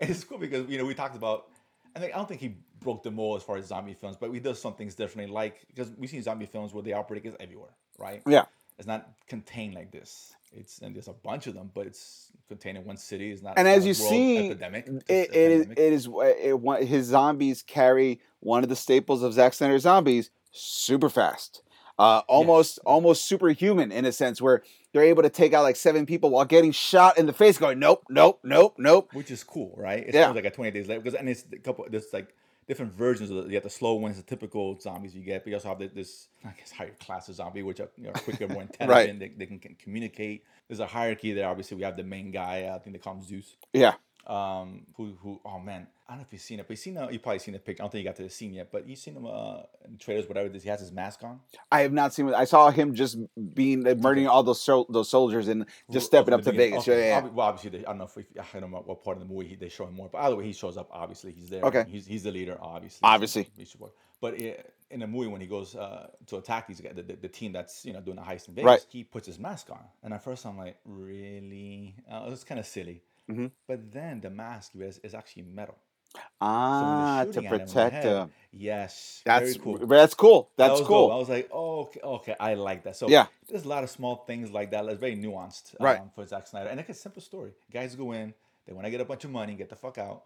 it's cool because you know we talked about. I think I don't think he broke the mold as far as zombie films, but he does some things differently. Like because we've seen zombie films where the outbreak is everywhere, right? yeah. It's not contained like this. It's and there's a bunch of them, but it's contained in one city. It's not. And as you world see, epidemic. It, it is. It is. It, his zombies carry one of the staples of Zack Snyder's zombies super fast. Uh, almost, almost superhuman in a sense, where they're able to take out like seven people while getting shot in the face, going nope, nope, nope, nope. which is cool, right? It Yeah. like a 20 days later because and it's a couple there's like different versions of the, you have the slow ones, the typical zombies you get, but you also have the, this I guess higher class of zombie, which are, you know, quicker, more intelligent, they, they can, can communicate. There's a hierarchy there. Obviously, we have the main guy. I think they call him Zeus. Yeah, Um, who who? Oh man, I don't know if you've seen it, but you've seen uh, you probably seen the picture. I don't think you got to the scene yet, but you've seen him uh, in trailers, whatever. He has his mask on. I have not seen. it. I saw him just being uh, murdering all those those soldiers and just stepping up to beginning. Vegas. Okay. Yeah, yeah. Well, obviously, they, I don't know if we, I don't know what part of the movie he, they show him more, but either way, he shows up. Obviously, he's there. Okay. he's he's the leader. Obviously, Obviously. But i in the movie, when he goes uh, to attack these guys, the, the, the team that's you know doing the heist in Vegas, Right. he puts his mask on, and at first I'm like, really? Uh, it's kind of silly. Mhm. But then the mask is, is actually metal. So Ah, to shooting at him in the protect head, him. Yes, That's cool. That's cool. That That's was cool. dope. I was like, oh, okay, okay, I like that. So Yeah. there's a lot of small things like that. That's very nuanced, Right. um, for Zack Snyder, and it's a simple story. Guys go in, they want to get a bunch of money, get the fuck out.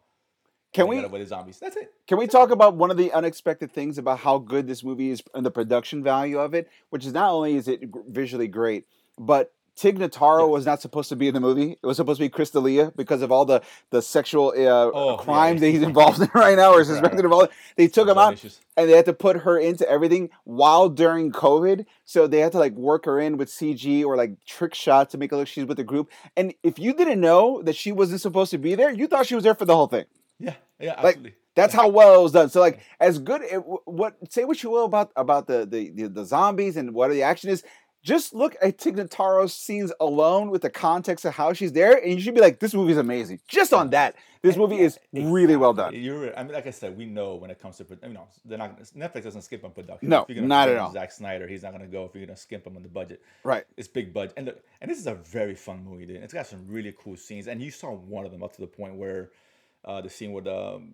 Can we with the zombies? That's it. can we talk about one of the unexpected things about how good this movie is and the production value of it? Which is not only is it visually great, but Tig Notaro Yes. was not supposed to be in the movie. It was supposed to be Chris D'Elia because of all the the sexual uh, Oh, yeah, crimes that he's involved in right now or Right, suspected right. of all. They took him out issues. and they had to put her into everything while during COVID. So they had to like work her in with CG or like trick shots to make it look she's with the group. And if you didn't know that she wasn't supposed to be there, you thought she was there for the whole thing. Yeah, yeah, Like, absolutely. That's how well it was done. So like as good it, what say what you will about about the the, the, the zombies and what the action is. Just look at Tig Notaro's scenes alone with the context of how she's there, and you should be like, "This movie's amazing." Just on that, this movie is really well done. You're, I mean, like I said, we know when it comes to, you know, they're not. Netflix doesn't skip on production. No, If you're not at all. Zack Snyder, he's not gonna go if you're gonna skimp him on the budget. Right. It's big budget, and look, and this is a very fun movie, dude. It's got some really cool scenes, and you saw one of them up to the point where uh, the scene with um,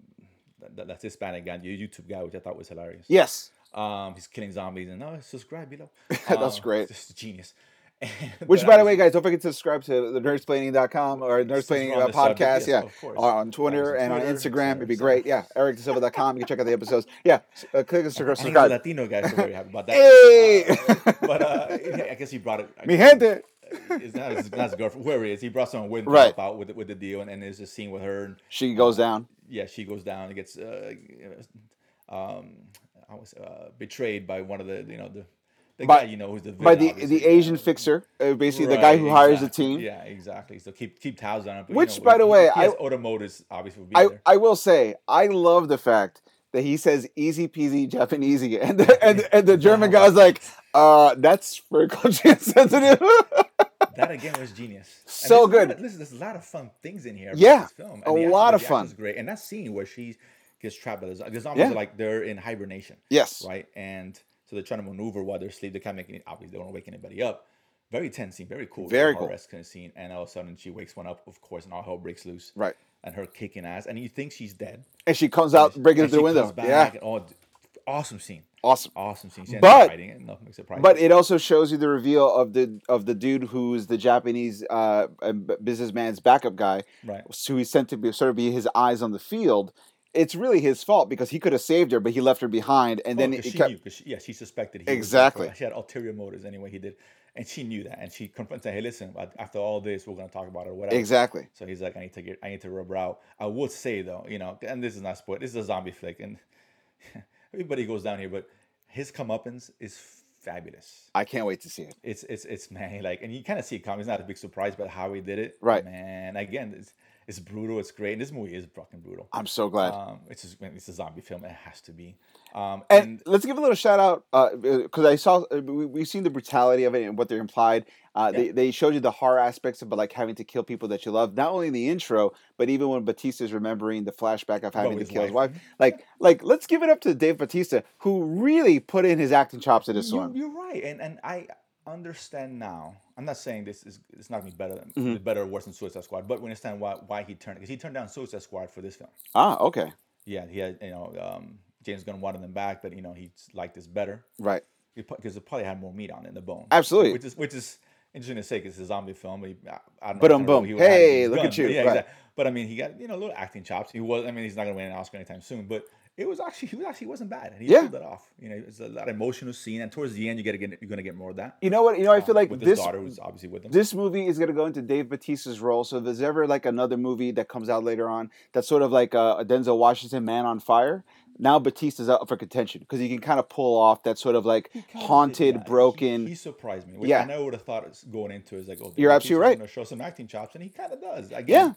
that, that's Hispanic guy, the YouTube guy, which I thought was hilarious. Yes. Um, he's killing zombies, and oh, subscribe below. That's Um, great. Just genius. Which, by the way, guys, don't forget to subscribe to the nerdsplaining.com or Nerdsplaining on uh, subject, podcast. yes, yeah. of course. Or on Twitter and on Twitter, Instagram. It'd be great. Yeah. EricDeSilva.com. You can check out the episodes. Yeah. Uh, click and subscribe. And. Latino guy, so very happy about that. Hey! Uh, but uh, I guess he brought it. Mi gente. It's not his, not his girlfriend, whoever it is. He brought someone with Right. out with the, with the deal, and, and there's a scene with her. And, She goes down. yeah, she goes down and gets uh, um, I was uh, betrayed by one of the you know the the By- guy you know who's the By the the Asian fixer, uh, basically the guy Right, who hires the team. Yeah, exactly. So keep keep tabs on it. but, you Which, know, by the he- way, I- automotives obviously I, there. I will say I love the fact that he says easy peasy Japanese and the, and, and the German guy's like uh that's very culturally sensitive. that again was genius. So there's a lot good. of- listen, there's a lot of fun things in here. Yeah, this film. a lot of the fun. Great, and that scene where she gets trapped by the. The zombies Yeah. like they're in hibernation, yes. right? And so they're trying to maneuver while they're asleep. They can't make any. Obviously, they don't want to wake anybody up. Very tense scene, very cool, Very cool. kind of scene. And all of a sudden, she wakes one up, of course, and all hell breaks loose. Right. And her kicking ass, and you think she's dead. And she comes out breaking through the window. Yeah. and, oh, awesome scene, Awesome. awesome scene. She But- it, nothing surprising. But it also shows you the reveal of the of the dude who's the Japanese uh, uh, businessman's backup guy, right. who he's sent to be sort of be his eyes on the field. It's really his fault because he could have saved her, but he left her behind, and Oh, then it she kept. knew, she, yeah, she suspected he was Exactly. she had ulterior motives anyway. He did, and she knew that, and she confronted, him. "Hey, listen, after all this, we're gonna talk about it, or whatever." Exactly. So he's like, "I need to get, I need to rub her out." I would say though, you know, and this is not spoiled. This is a zombie flick, and everybody goes down here, but his comeuppance is fabulous. I can't wait to see it. It's it's it's man, like, and you kind of see it coming. It's not a big surprise, but how he did it, Right. Man, again, it's it's brutal. It's great. And this movie is fucking brutal. I'm so glad. Um, it's just, it's a zombie film. It has to be. Um, and, and let's give a little shout out because I saw uh, we, we've seen the brutality of it and what they're implied. Uh, Yeah. they, they showed you the horror aspects of like having to kill people that you love, not only in the intro, but even when Batista's remembering the flashback of having to his kill his wife. wife. Like, like let's give it up to Dave Batista, who really put in his acting chops in this you're, one. you're right, and and I understand now. I'm not saying this is it's not gonna be better than Mhm. better or worse than Suicide Squad, but we understand why why he turned because he turned down Suicide Squad for this film. Ah, okay, Yeah, he had you know um, James Gunn wanted them back, but you know he liked this better right. because it probably had more meat on it in the bone. Absolutely. which is which is interesting to say because it's a zombie film. He, I, I don't know. Boom, kind of boom. he would Hey, look at you. but Yeah, Right. exactly. But I mean, he got you know a little acting chops. He was. I mean, he's not gonna win an Oscar anytime soon. But it was actually he was actually wasn't bad. And he Yeah. pulled that off. You know, it's a lot of emotional scene, and towards the end, you get you're gonna get more of that. You know what? You know, I feel uh, like with this daughter, who's obviously with him. this movie is going to go into Dave Batista's role. So if there's ever like another movie that comes out later on that's sort of like a, a Denzel Washington Man on Fire, now Batista's up for contention because he can kind of pull off that sort of like He kinda did, haunted, yeah. He- broken. He, surprised me. Which Yeah. I never would have thought it's going into is like, oh, You're Dave absolutely right. Gonna show some acting chops, and he kind of does. yeah.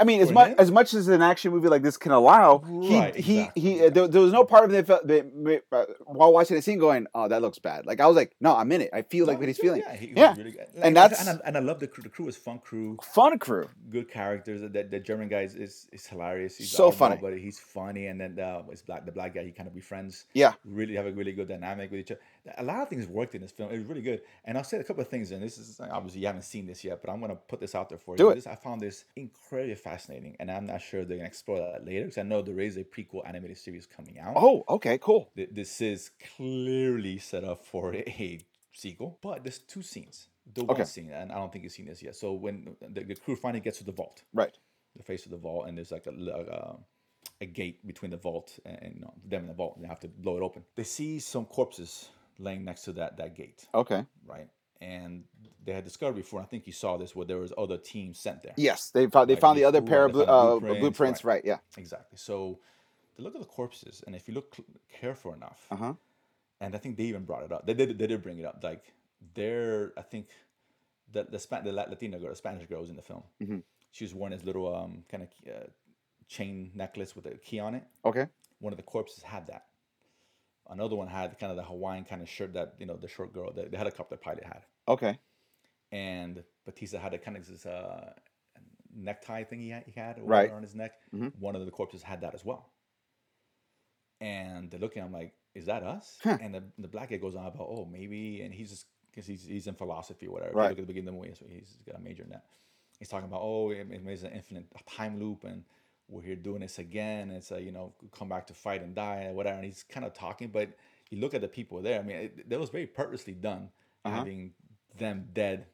I mean, as much as much as an action movie like this can allow, Right, he he exactly, he. exactly. There, there was no part of it that felt that, uh, while watching the scene going, "Oh, that looks bad." Like I was like, "No, I'm in it. I feel like what he's feeling." Yeah, he Yeah. really good. And that's- and I, and I love the crew. The crew is fun crew, Fun crew. good characters. That the German guy is is, is hilarious. He's So funny. but he's funny. And then uh, it's black. The black guy, he kind of befriends. Yeah. really have a really good dynamic with each other. A lot of things worked in this film. It was really good. And I'll say a couple of things. And this is obviously you haven't seen this yet, but I'm gonna put this out there for you. Do it. This, I found this incredibly fascinating, and I'm not sure they're gonna explore that later because I know there is a prequel animated series coming out. Oh, okay, cool. This is clearly set up for a sequel, but there's two scenes. The one scene, and I don't think you've seen this yet. So when the, the crew finally gets to the vault, Right. the face of the vault, and there's like a a, a gate between the vault and, and you know, them and the vault, and they have to blow it open. They see some corpses laying next to that that gate, Okay. right? And they had discovered before. I think you saw this where there was other teams sent there. Yes, they found they Right, found the other pair of found uh, blueprints, blueprints. Right. Yeah. Exactly. So they look at the corpses, and if you look careful enough, Uh huh. and I think they even brought it up. They did. They did bring it up. Like they're, I think, the the, Spa- the La- Latina girl, the Spanish girl, was in the film. Mhm. She was wearing this little um kind of uh, chain necklace with a key on it. Okay. One of the corpses had that. Another one had kind of the Hawaiian kind of shirt that you know the short girl, the, the helicopter pilot had. Okay. And Batista had a kind of this uh, necktie thing he had, he had Right. on his neck. Mhm. One of the corpses had that as well. And they're looking, I'm like, is that us? Huh. And the, the black guy goes on about, oh, maybe, and he's just because he's he's in philosophy or whatever. Right. look at the beginning of the movie, so he's got a major in that. He's talking about, oh, it, it is an infinite time loop, and we're here doing this again. It's a you know come back to fight and die and whatever. And he's kind of talking, but you look at the people there. I mean, it, that was very purposely done, Uh-huh. having them dead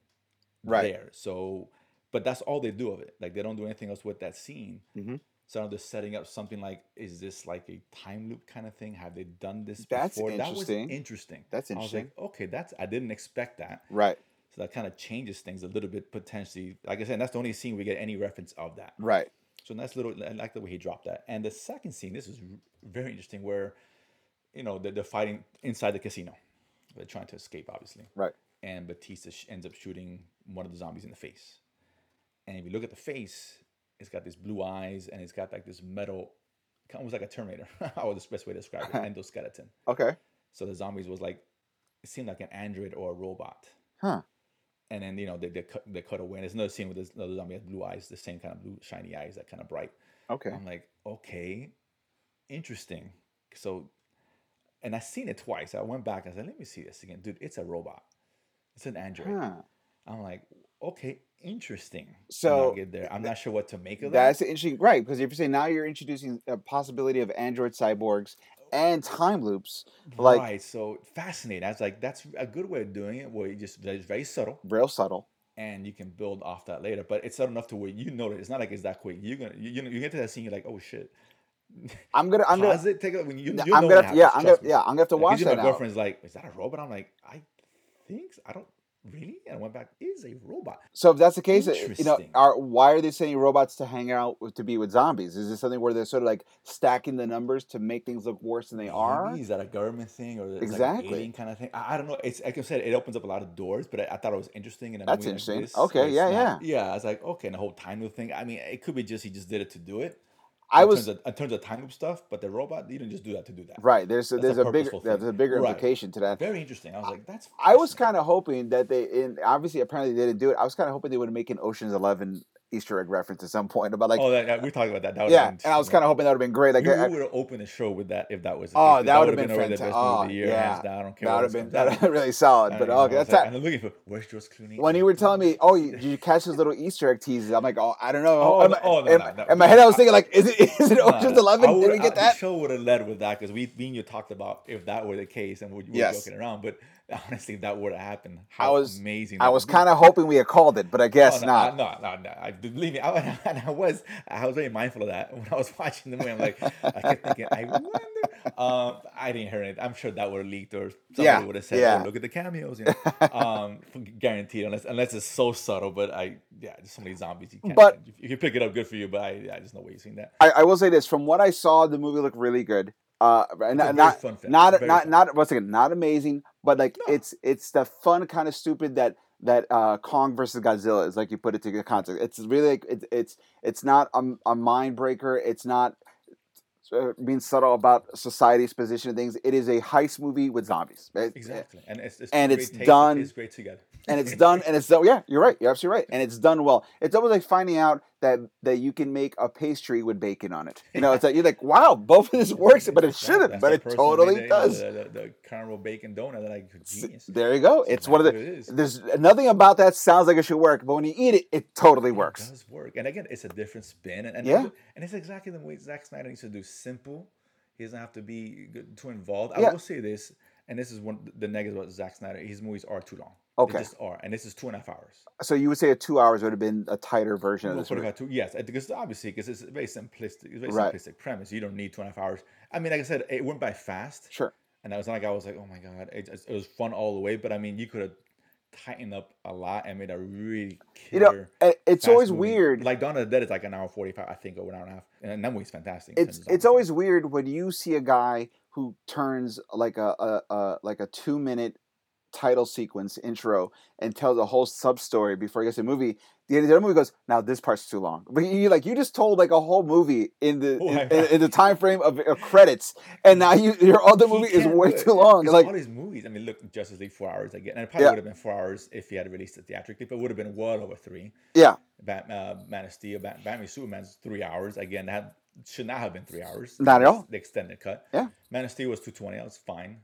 Right. there. So, but that's all they do of it. Like they don't do anything else with that scene. Mhm. So now they're setting up something like, is this like a time loop kind of thing? Have they done this That's before? interesting. That was interesting. That's interesting. I was like, okay, that's I didn't expect that. Right. So that kind of changes things a little bit potentially. Like I said, that's the only scene we get any reference of that. Right. So nice little. I like the way he dropped that. And the second scene, this is very interesting, where you know they're, they're fighting inside the casino. They're trying to escape, obviously Right. and Batista sh- ends up shooting one of the zombies in the face. And if you look at the face, it's got these blue eyes and it's got like this metal, almost like a Terminator. How was the best way to describe it? Endoskeleton. Okay. So the zombies was like, it seemed like an android or a robot. Huh. And then you know they they cut, they cut away. And there's another scene with this another zombie has blue eyes, the same kind of blue shiny eyes, that kind of bright. Okay. I'm like, okay, interesting. So, and I seen it twice. I went back. I said, let me see this again, dude. It's a robot. It's an android. Huh. I'm like, okay, interesting. So, get there. I'm not sure what to make of that. That's interesting, right? Because if you say now you're introducing a possibility of android cyborgs and time loops, like right. So fascinating. I was like, that's a good way of doing it. Where you just it's very subtle, real subtle. and you can build off that later. But it's subtle enough to where you know it's not like it's that quick. You're gonna you, you know you get to that scene, you're like, oh shit. I'm gonna, I'm gonna, Pause it. Take it when you. Yeah, you I'm know gonna, it yeah, I'm gonna, me. yeah, I'm gonna have to Like, watch that my now. girlfriend's like, is that a robot? I'm like, I think so. I don't really. And I went back. Is a robot. So if that's the case, you know, are why are they sending robots to hang out with, to be with zombies? Is this something where they're sort of like stacking the numbers to make things look worse than they are? Is that a government thing or Exactly. like alien kind of thing? I, I don't know. It's like I said, it opens up a lot of doors, but I, I thought it was interesting. And That's like interesting. this, Okay, yeah, not- yeah. I was like, okay, and the whole time loop thing. I mean, it could be just he just did it to do it. I in was terms of, in terms of time loop stuff, but the robot, you didn't just do that to do that. right. There's That's there's a a bigger purposeful there's a bigger Right. implication to that. Very interesting. I was like, that's. I was kind of hoping that they, in obviously apparently they didn't do it. I was kind of hoping they would make an Ocean's Eleven Easter egg reference at some point about like oh, that, yeah, we talked about that. that yeah, been- and I was kind of hoping that would have been great. Like you, would have opened the show with that if that was. Oh, that would've been already the fantastic. best movie of Oh, the year, yeah. down. I don't care. that would have been that been really solid. And, But okay, that's like, that. and I'm looking for where's George Clooney. When you were telling me, oh, you, did you catch those little Easter egg teases? I'm like, oh, I don't know. Oh, oh in, no- my, oh, no, in, no, no. in my head, I was thinking like, is it is it Ocean's Eleven? Did we get that? Show would have led with that because we, me and you talked about if that were the case, and we, we were joking around. But honestly, if that would have happened, I how was- amazing! I was kind of hoping we had called it, but I guess Oh, no, not. I- No, no, no. I believe me. I, and I was, I was very mindful of that when I was watching the movie. I'm like, I kept thinking, I wonder. Um, I didn't hear it. I'm sure that would have leaked, or somebody Yeah, would have said, yeah. "Oh, look at the cameos." You know? um, guaranteed, unless unless it's so subtle. But I, yeah, there's so many zombies. You can't. But- if you pick it up, good for you. But I, I just no way you've seen that. I, I will say this: from what I saw, the movie looked really good. Uh, and It's a very not not not not once again, not amazing, but like No. it's it's the fun kind of stupid that that uh, Kong versus Godzilla is like you put it to the context. It's really like, it, it's it's not a, a mind breaker. It's not uh, being subtle about society's position of things. It is a heist movie with zombies. It- Exactly, and it's, it's And great it's done- tastes great together. and it's done and it's done yeah you're right you're absolutely right and it's done well it's almost like finding out that that you can make a pastry with bacon on it you know it's like you're like wow both of this works but it shouldn't That's but it person who made totally the, you know, does The, the, the caramel bacon donut that I S- genius. there you go That's it's one of the it is. there's nothing about that sounds like it should work but when you eat it it totally It works does work, and again, it's a different spin, and and, Yeah. and it's exactly the way Zack Snyder needs to do. Simple. He doesn't have to be too involved. I Yeah. will say this, and this is one the negative about Zack Snyder. His movies are too long. Okay. They just are, and this is two and a half hours. so you would say a two hours would have been a tighter version of this movie. about two? Yes, because obviously, because it's a very simplistic, it's a very Right. simplistic premise. You don't need two and a half hours. I mean, like I said, it went by fast. sure And I was like I was like, oh my god, it, it was fun all the way. But I mean, you could have tightened up a lot and made a really you know eh, it's fast always movie. weird Like Dawn of the Dead is like an hour forty five, I think, or an hour and a half, and that movie's fantastic. in it's it's always weird when you see a guy who turns like a, a, a like a two minute title sequence intro and tells a whole sub story before he gets to the movie. The end of the movie goes, now this part's too long. But you like you just told like a whole movie in the in, in, in the time frame of, of credits, and now you your other movie is way too long. Like all these movies, I mean, look, Justice League four hours again, and it probably Yeah. would have been four hours if he had released it theatrically, but it would have been well over three. yeah, Bat, uh, Man of Steel, Bat, Batman, Superman's three hours. Again, that should not have been three hours. Not at all. The extended cut. Yeah. Man of Steel was two twenty. That was fine.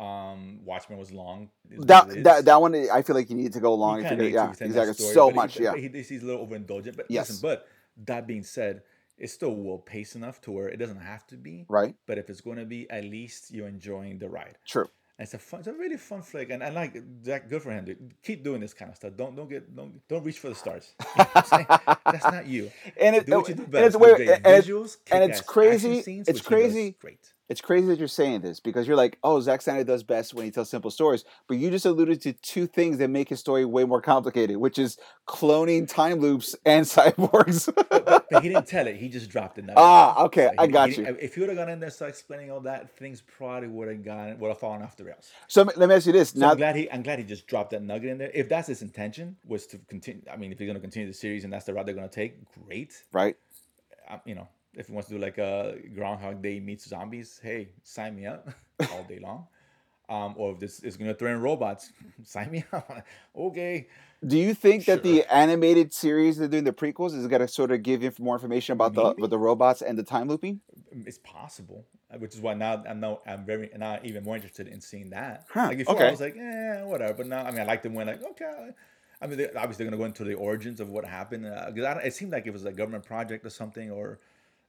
Um, Watchmen was long. It is what that that that one I feel like you need to go You long. If you're gonna, yeah, exactly. story, So but he- much, yeah. He, he's a little overindulgent, but Yes. listen. But that being said, it's still well paced enough to where it doesn't have to be. Right. But if it's going to be, at least you're enjoying the ride. True. And it's a fun, it's a really fun flick, and I like Zach. Good for him. Dude. Keep doing this kind of stuff. Don't don't get don't don't reach for the stars. You know what I'm saying? That's not you. And it, Do what you do and best. it's with weird, and it's, visuals, and it's crazy- Scenes, it's which he does crazy. Great. It's crazy that you're saying this because you're like, oh, Zack Snyder does best when he tells simple stories. But you just alluded to two things that make his story way more complicated, which is cloning time loops and cyborgs. But he didn't tell it. He just dropped it. ah, okay, So I got he you. If you would have gone in there, start explaining all that, things probably would have gone would have fallen off the rails. So let me ask you this: So now, I'm glad he I'm glad he just dropped that nugget in there. If that's his intention, was to continue. I mean, if he's going to continue the series and that's the route they're going to take, great. right? um, you know, if he wants to do like a Groundhog Day meets zombies, hey, sign me up all day long. Um, or if this is gonna throw in robots, sign me up. okay. Do you think that the animated series they're doing the prequels is going to sort of give you more information about the with the robots and the time looping? It's possible, uh, which is why now I'm now I'm very now even more interested in seeing that. Huh, Like before, okay. I was like, eh, whatever. But now, I mean, I like them when like, okay. I mean, they, obviously they're gonna go into the origins of what happened because it seemed like it was a government project or something, or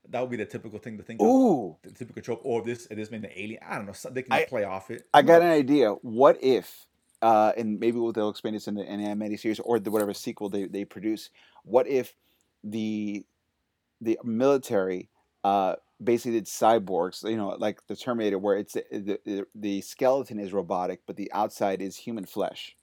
that would be the typical thing to think of. Ooh, The typical trope, or this this been the alien. I don't know. They can I- play off it. I got an idea. What if, uh, and maybe they'll explain this in the animated series or the whatever sequel they, they produce. What if the the military uh, basically did cyborgs? You know, like the Terminator, where it's the, the the skeleton is robotic, but the outside is human flesh.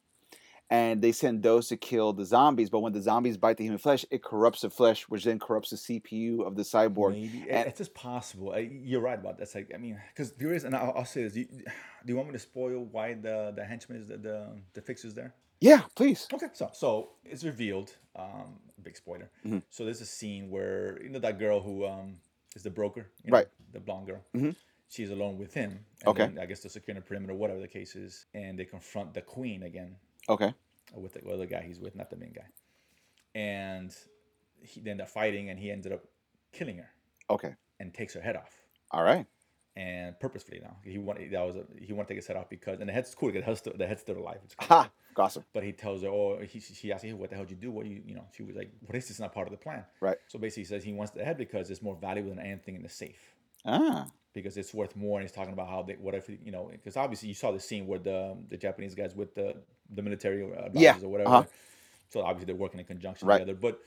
And they send those to kill the zombies, but when the zombies bite the human flesh, it corrupts the flesh, which then corrupts the CPU of the cyborg. Maybe And- it's just possible. You're right about that. It's like I mean, because there is, and I'll, I'll say this: you, do you want me to spoil why the the henchman is the the, the fixer's there? Yeah, please. Okay, so so it's revealed. Um, big spoiler. Mhm. So there's a scene where you know that girl who um is the broker, you know, Right. The blonde girl. Mhm. She's alone with him. And Okay. then I guess they're securing the perimeter, whatever the case is, and they confront the queen again Okay. with the other guy he's with, not the main guy. And he, then they're fighting, and he ended up killing her Okay. and takes her head off. All right. and purposefully now he wanted that was a, he wanted to take his head off because and the head's cool because the head's still, the head's still alive. It's cool. Ha! Gossip. But he tells her, oh, he, she asked him, what the hell did you do? What you you know? She was like, what is this? Not part of the plan. Right. So basically, he says he wants the head because it's more valuable than anything in the safe. Ah. because it's worth more. And he's talking about how they, what if you know, because obviously you saw the scene where the the Japanese guys with the the military advisors Yeah, or whatever. uh-huh. So obviously they're working in conjunction Right. together, but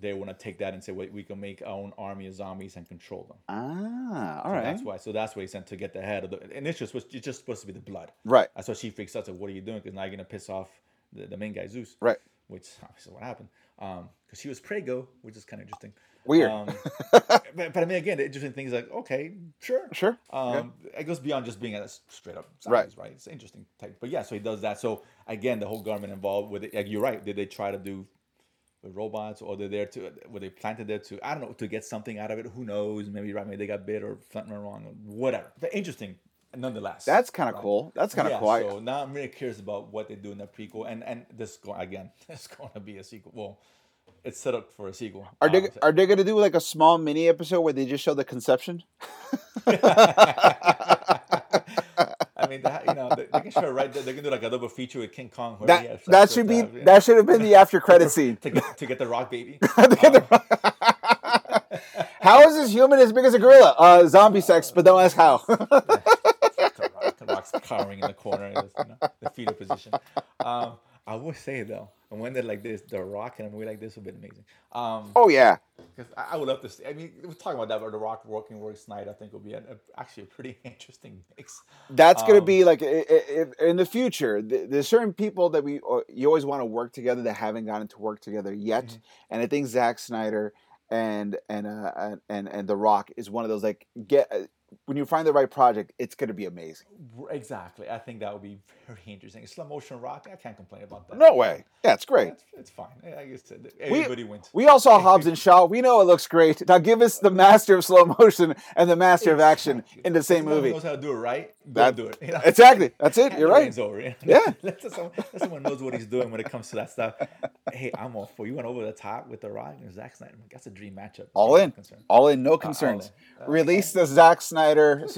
they want to take that and say, wait, we can make our own army of zombies and control them. Ah, all So right. That's why. So that's why he sent to get the head of the. And it's just it's just supposed to be the blood. Right. That's why she freaks out. So what are you doing? Because now you're gonna piss off the, the main guy Zeus. Right. Which obviously what happened. Um, because she was Prego, which is kind of interesting. Weird. Um, but, but I mean, again, the interesting thing is like, okay, sure, Sure. Um, it goes beyond just being a straight up Right. right? It's an interesting type. But yeah, so he does that. So again, the whole government involved with it. Like you're right. Did they try to do with robots, or they're there to were they planted there to I don't know to get something out of it? Who knows? Maybe right, maybe they got bit or something went wrong, or whatever. But interesting, nonetheless. That's kind of Right. cool. That's kind of yeah, cool. So now I'm really curious about what they do in the prequel, and and this go again, it's going to be a sequel. Well, it's set up for a sequel. Are they Um, are they gonna do like a small mini episode where they just show the conception? I mean, that, you know, they, they can show it right there. They can do like a double feature with King Kong. where That that should be the- that should have been the after credit scene. to get, to get the rock baby. How is this human as big as a gorilla? Uh, zombie sex, but don't ask how. the, rock, the rock's cowering in the corner, you know, the fetal position. Um, I would say though, and when they're like this, the rock in a movie like this would be amazing. Um, oh yeah, Because I I would love to see. I mean, we're talking about that, but The Rock working with Snyder, I think would be a, a- actually a pretty interesting mix. that's gonna Um, be like i- i- i- in the future. th- There's certain people that we uh, you always want to work together that haven't gotten to work together yet, Mhm. and I think Zack Snyder and and uh, and- and and The Rock is one of those like get. Uh, when you find the right project, it's gonna be amazing. Exactly. I think that would be very interesting. Slow motion rock, I can't complain about that. No way. Yeah, it's great. It's, it's fine. I guess everybody wins. We all saw Hobbs and Shaw. We know it looks great. Now give us the master of slow motion and the master of action in the same movie. knows how to do it right. Go That- do it. you know? Exactly. That's it. You're right. over. you know? Yeah. let someone, let someone knows what he's doing when it comes to that stuff. Hey, I'm all for you. Went over the top with the Rock and Zack Snyder. That's a dream matchup. All in. All in. No all concerns. in. Uh, Release the Zack Snyder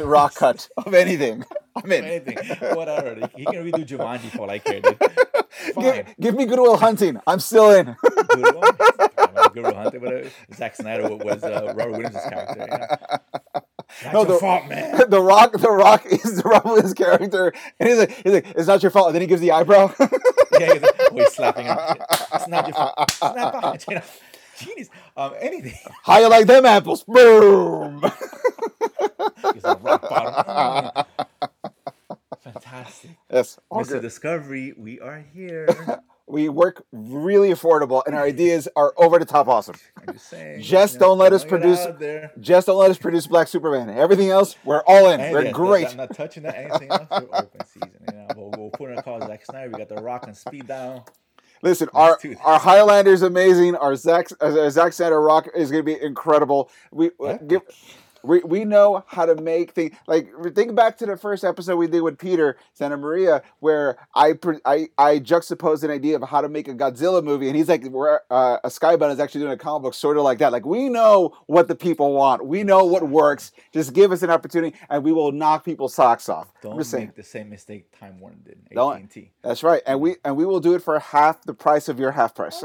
rock cut of anything. I'm in. Anything, whatever. He can redo Jumanji for care, dude. Give, Fine. give me Good Will Hunting. I'm still in. Good one. Guru Hunter, whatever. Zack Snyder was uh, Robert Williams' character. Yeah. Not No, your the- fault, man. the Rock. The Rock is the Williams character, and he's like, he's like, it's not your fault. And then he gives the eyebrow. yeah, he's, like, oh, he's slapping him. It's not your fault. Snap out. You know, genius. Um, anything. How you like them apples? Boom. He's a rock bottom. Fantastic. yes. all Mr. good. Discovery, we are here. We work really affordable, and our ideas are over the top awesome. I'm just saying. Just you know, don't let us produce-. Just don't let us produce Black Superman. Everything else, we're all in. And We're great. I'm not touching that. Anything else? We're open season. You know, we'll, we'll put in a call Zack Snyder. We got the Rock and speed down. Listen, our our Highlander's amazing. Our Zack uh, Zack Snyder Rock is going to be incredible. We uh, give. We, we know how to make things like think back to the first episode we did with Peter Santa Maria where I I I juxtaposed an idea of how to make a Godzilla movie and he's like where uh, a Skybound is actually doing a comic book sort of like that like we know what the people want we know what works just give us an opportunity and we will knock people's socks off Don't just saying make the same mistake Time Warner did. Don't- AT&T. that's right and we and we will do it for half the price of your half price.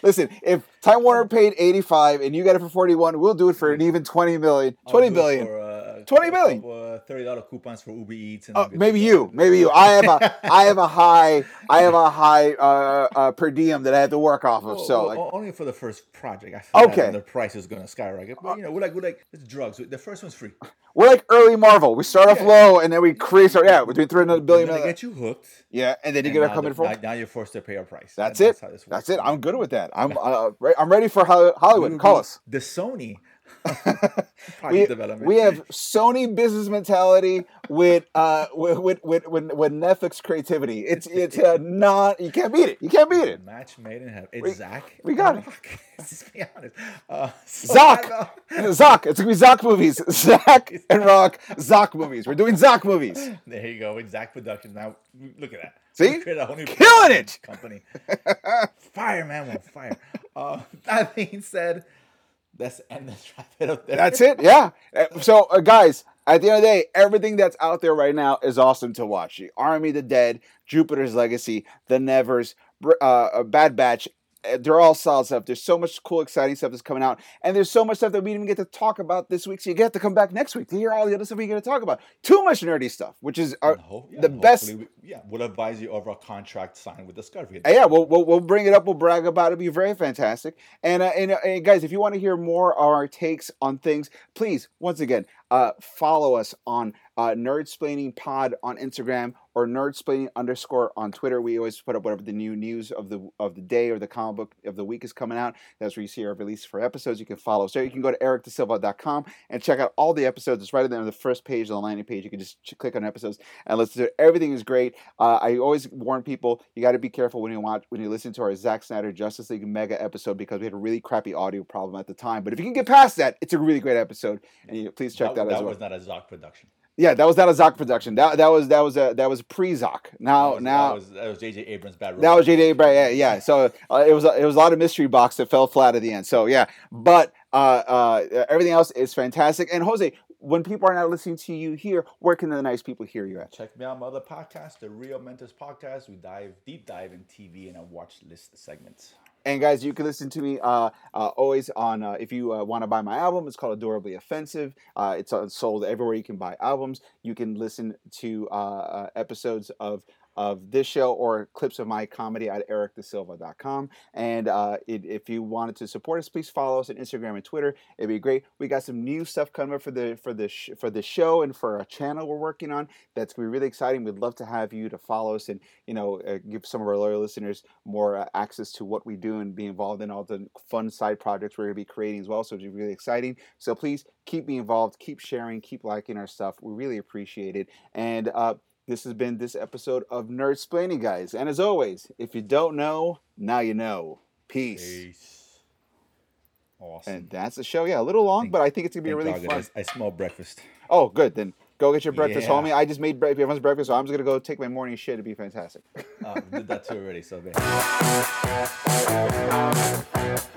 The price. huh? Listen, if Time Warner paid 85 and you got it for 41, we'll do it for an even 20 million. I'll 20 do it billion. For, uh, 20 a billion. couple, uh, Thirty dollar coupons for Uber Eats. And Oh, maybe you, maybe you. I have a, I have a high, I have a high uh, uh, per diem that I have to work off of. Well, So well, like, only for the first project. Okay. the price is gonna skyrocket. But you know, we're like we're like it's drugs. The first one's free. we're like early Marvel. We start off Yeah. low and then we create our yeah, between three hundred billion. Million. get you hooked. Yeah, and then you get to in for. now, now you're forced to pay our price. That's That- it. how this That's it. I'm good with that. I'm uh, I'm ready for Hollywood. Call us. The Sony we, we have Sony business mentality with uh with with with, with, with Netflix creativity. It's it's uh, not you can't beat it. You can't beat it. match made in heaven. It's We- Zach. we got it. Let's be honest. Uh, so. I know- It's gonna be Zoc movies. Zach and Rock. Zach movies. We're doing Zach movies. There you go. Exact Productions. Now look at that. See? We created a whole new Killing it! company. fire, man, on fire. Uh, that being said, let's end this it up there. That's it. Yeah. Uh, So uh, guys, at the end of the day, everything that's out there right now is awesome to watch. The Army, of the Dead, Jupiter's Legacy, The Nevers, uh, uh, Bad Batch. Uh, they're all solid stuff. There's so much cool, exciting stuff that's coming out, and there's so much stuff that we didn't even get to talk about this week. So you get to come back next week to hear all the other stuff we get to talk about. Too much nerdy stuff, which is our, And hope- yeah, the best. we- yeah, we'll advise you of our contract signed with Discovery. Uh, Yeah, we'll, we'll, we'll bring it up. We'll brag about it. It'll be very fantastic. And, uh, and, uh, and guys, if you want to hear more of our takes on things, please, once again, uh, follow us on uh, Nerdsplaining Pod on Instagram or Nerdsplaining underscore on Twitter. We always put up whatever the new news of the of the day or the comic book of the week is coming out. That's where you see our release for episodes. You can follow us there. You can go to ericdasilva.com and check out all the episodes. It's right there on the first page of the landing page. You can just click on episodes and listen to it. Everything is great. Uh, I always warn people you got to be careful when you watch when you listen to our Zack Snyder Justice League mega episode because we had a really crappy audio problem at the time. But if you can get past that, it's a really great episode. And you, please check that, that, as well. was not a Zoc production. Yeah, that was not a Zoc production. That that was that was a that was pre Zoc. Now that was, now that was, that was J.J. Abrams' bad. that was JJ Abrams. Yeah, yeah. So uh, it was a, it was a lot of mystery box that fell flat at the end. So yeah, but uh, uh, everything else is fantastic. And Jose, when people are not listening to you here, where can the nice people hear you at? Check me out my other podcast, the Real Mentors Podcast. We dive deep dive in TV and a watch list segments. And guys, you can listen to me uh, uh, always on. Uh, if you uh, want to buy my album, it's called Adorably Offensive. Uh, it's uh, sold everywhere you can buy albums. You can listen to episodes of of this show or clips of my comedy at ericdasilva.com. And uh, it, if you wanted to support us, please follow us on Instagram and Twitter. It'd be great. We got some new stuff coming up for the for the sh- for the show and for a channel we're working on. That's gonna be really exciting. We'd love to have you to follow us and you know uh, give some of our loyal listeners more uh, access to what we do and be involved in all the fun side projects we're gonna be creating as well. So it's really exciting. So please keep me involved, keep sharing, keep liking our stuff. We really appreciate it. And uh, this has been this episode of Nerdsplaining, guys. And as always, if you don't know, now you know. Peace. Peace. Awesome. And that's the show. Yeah, a little long, Thank- but I think it's gonna be really God, fun. I smell breakfast. Oh, good. Then go get your breakfast, Yeah. homie. I just made everyone's breakfast, so I'm just gonna go take my morning shit. It'd be fantastic. Uh, we did that too already. So.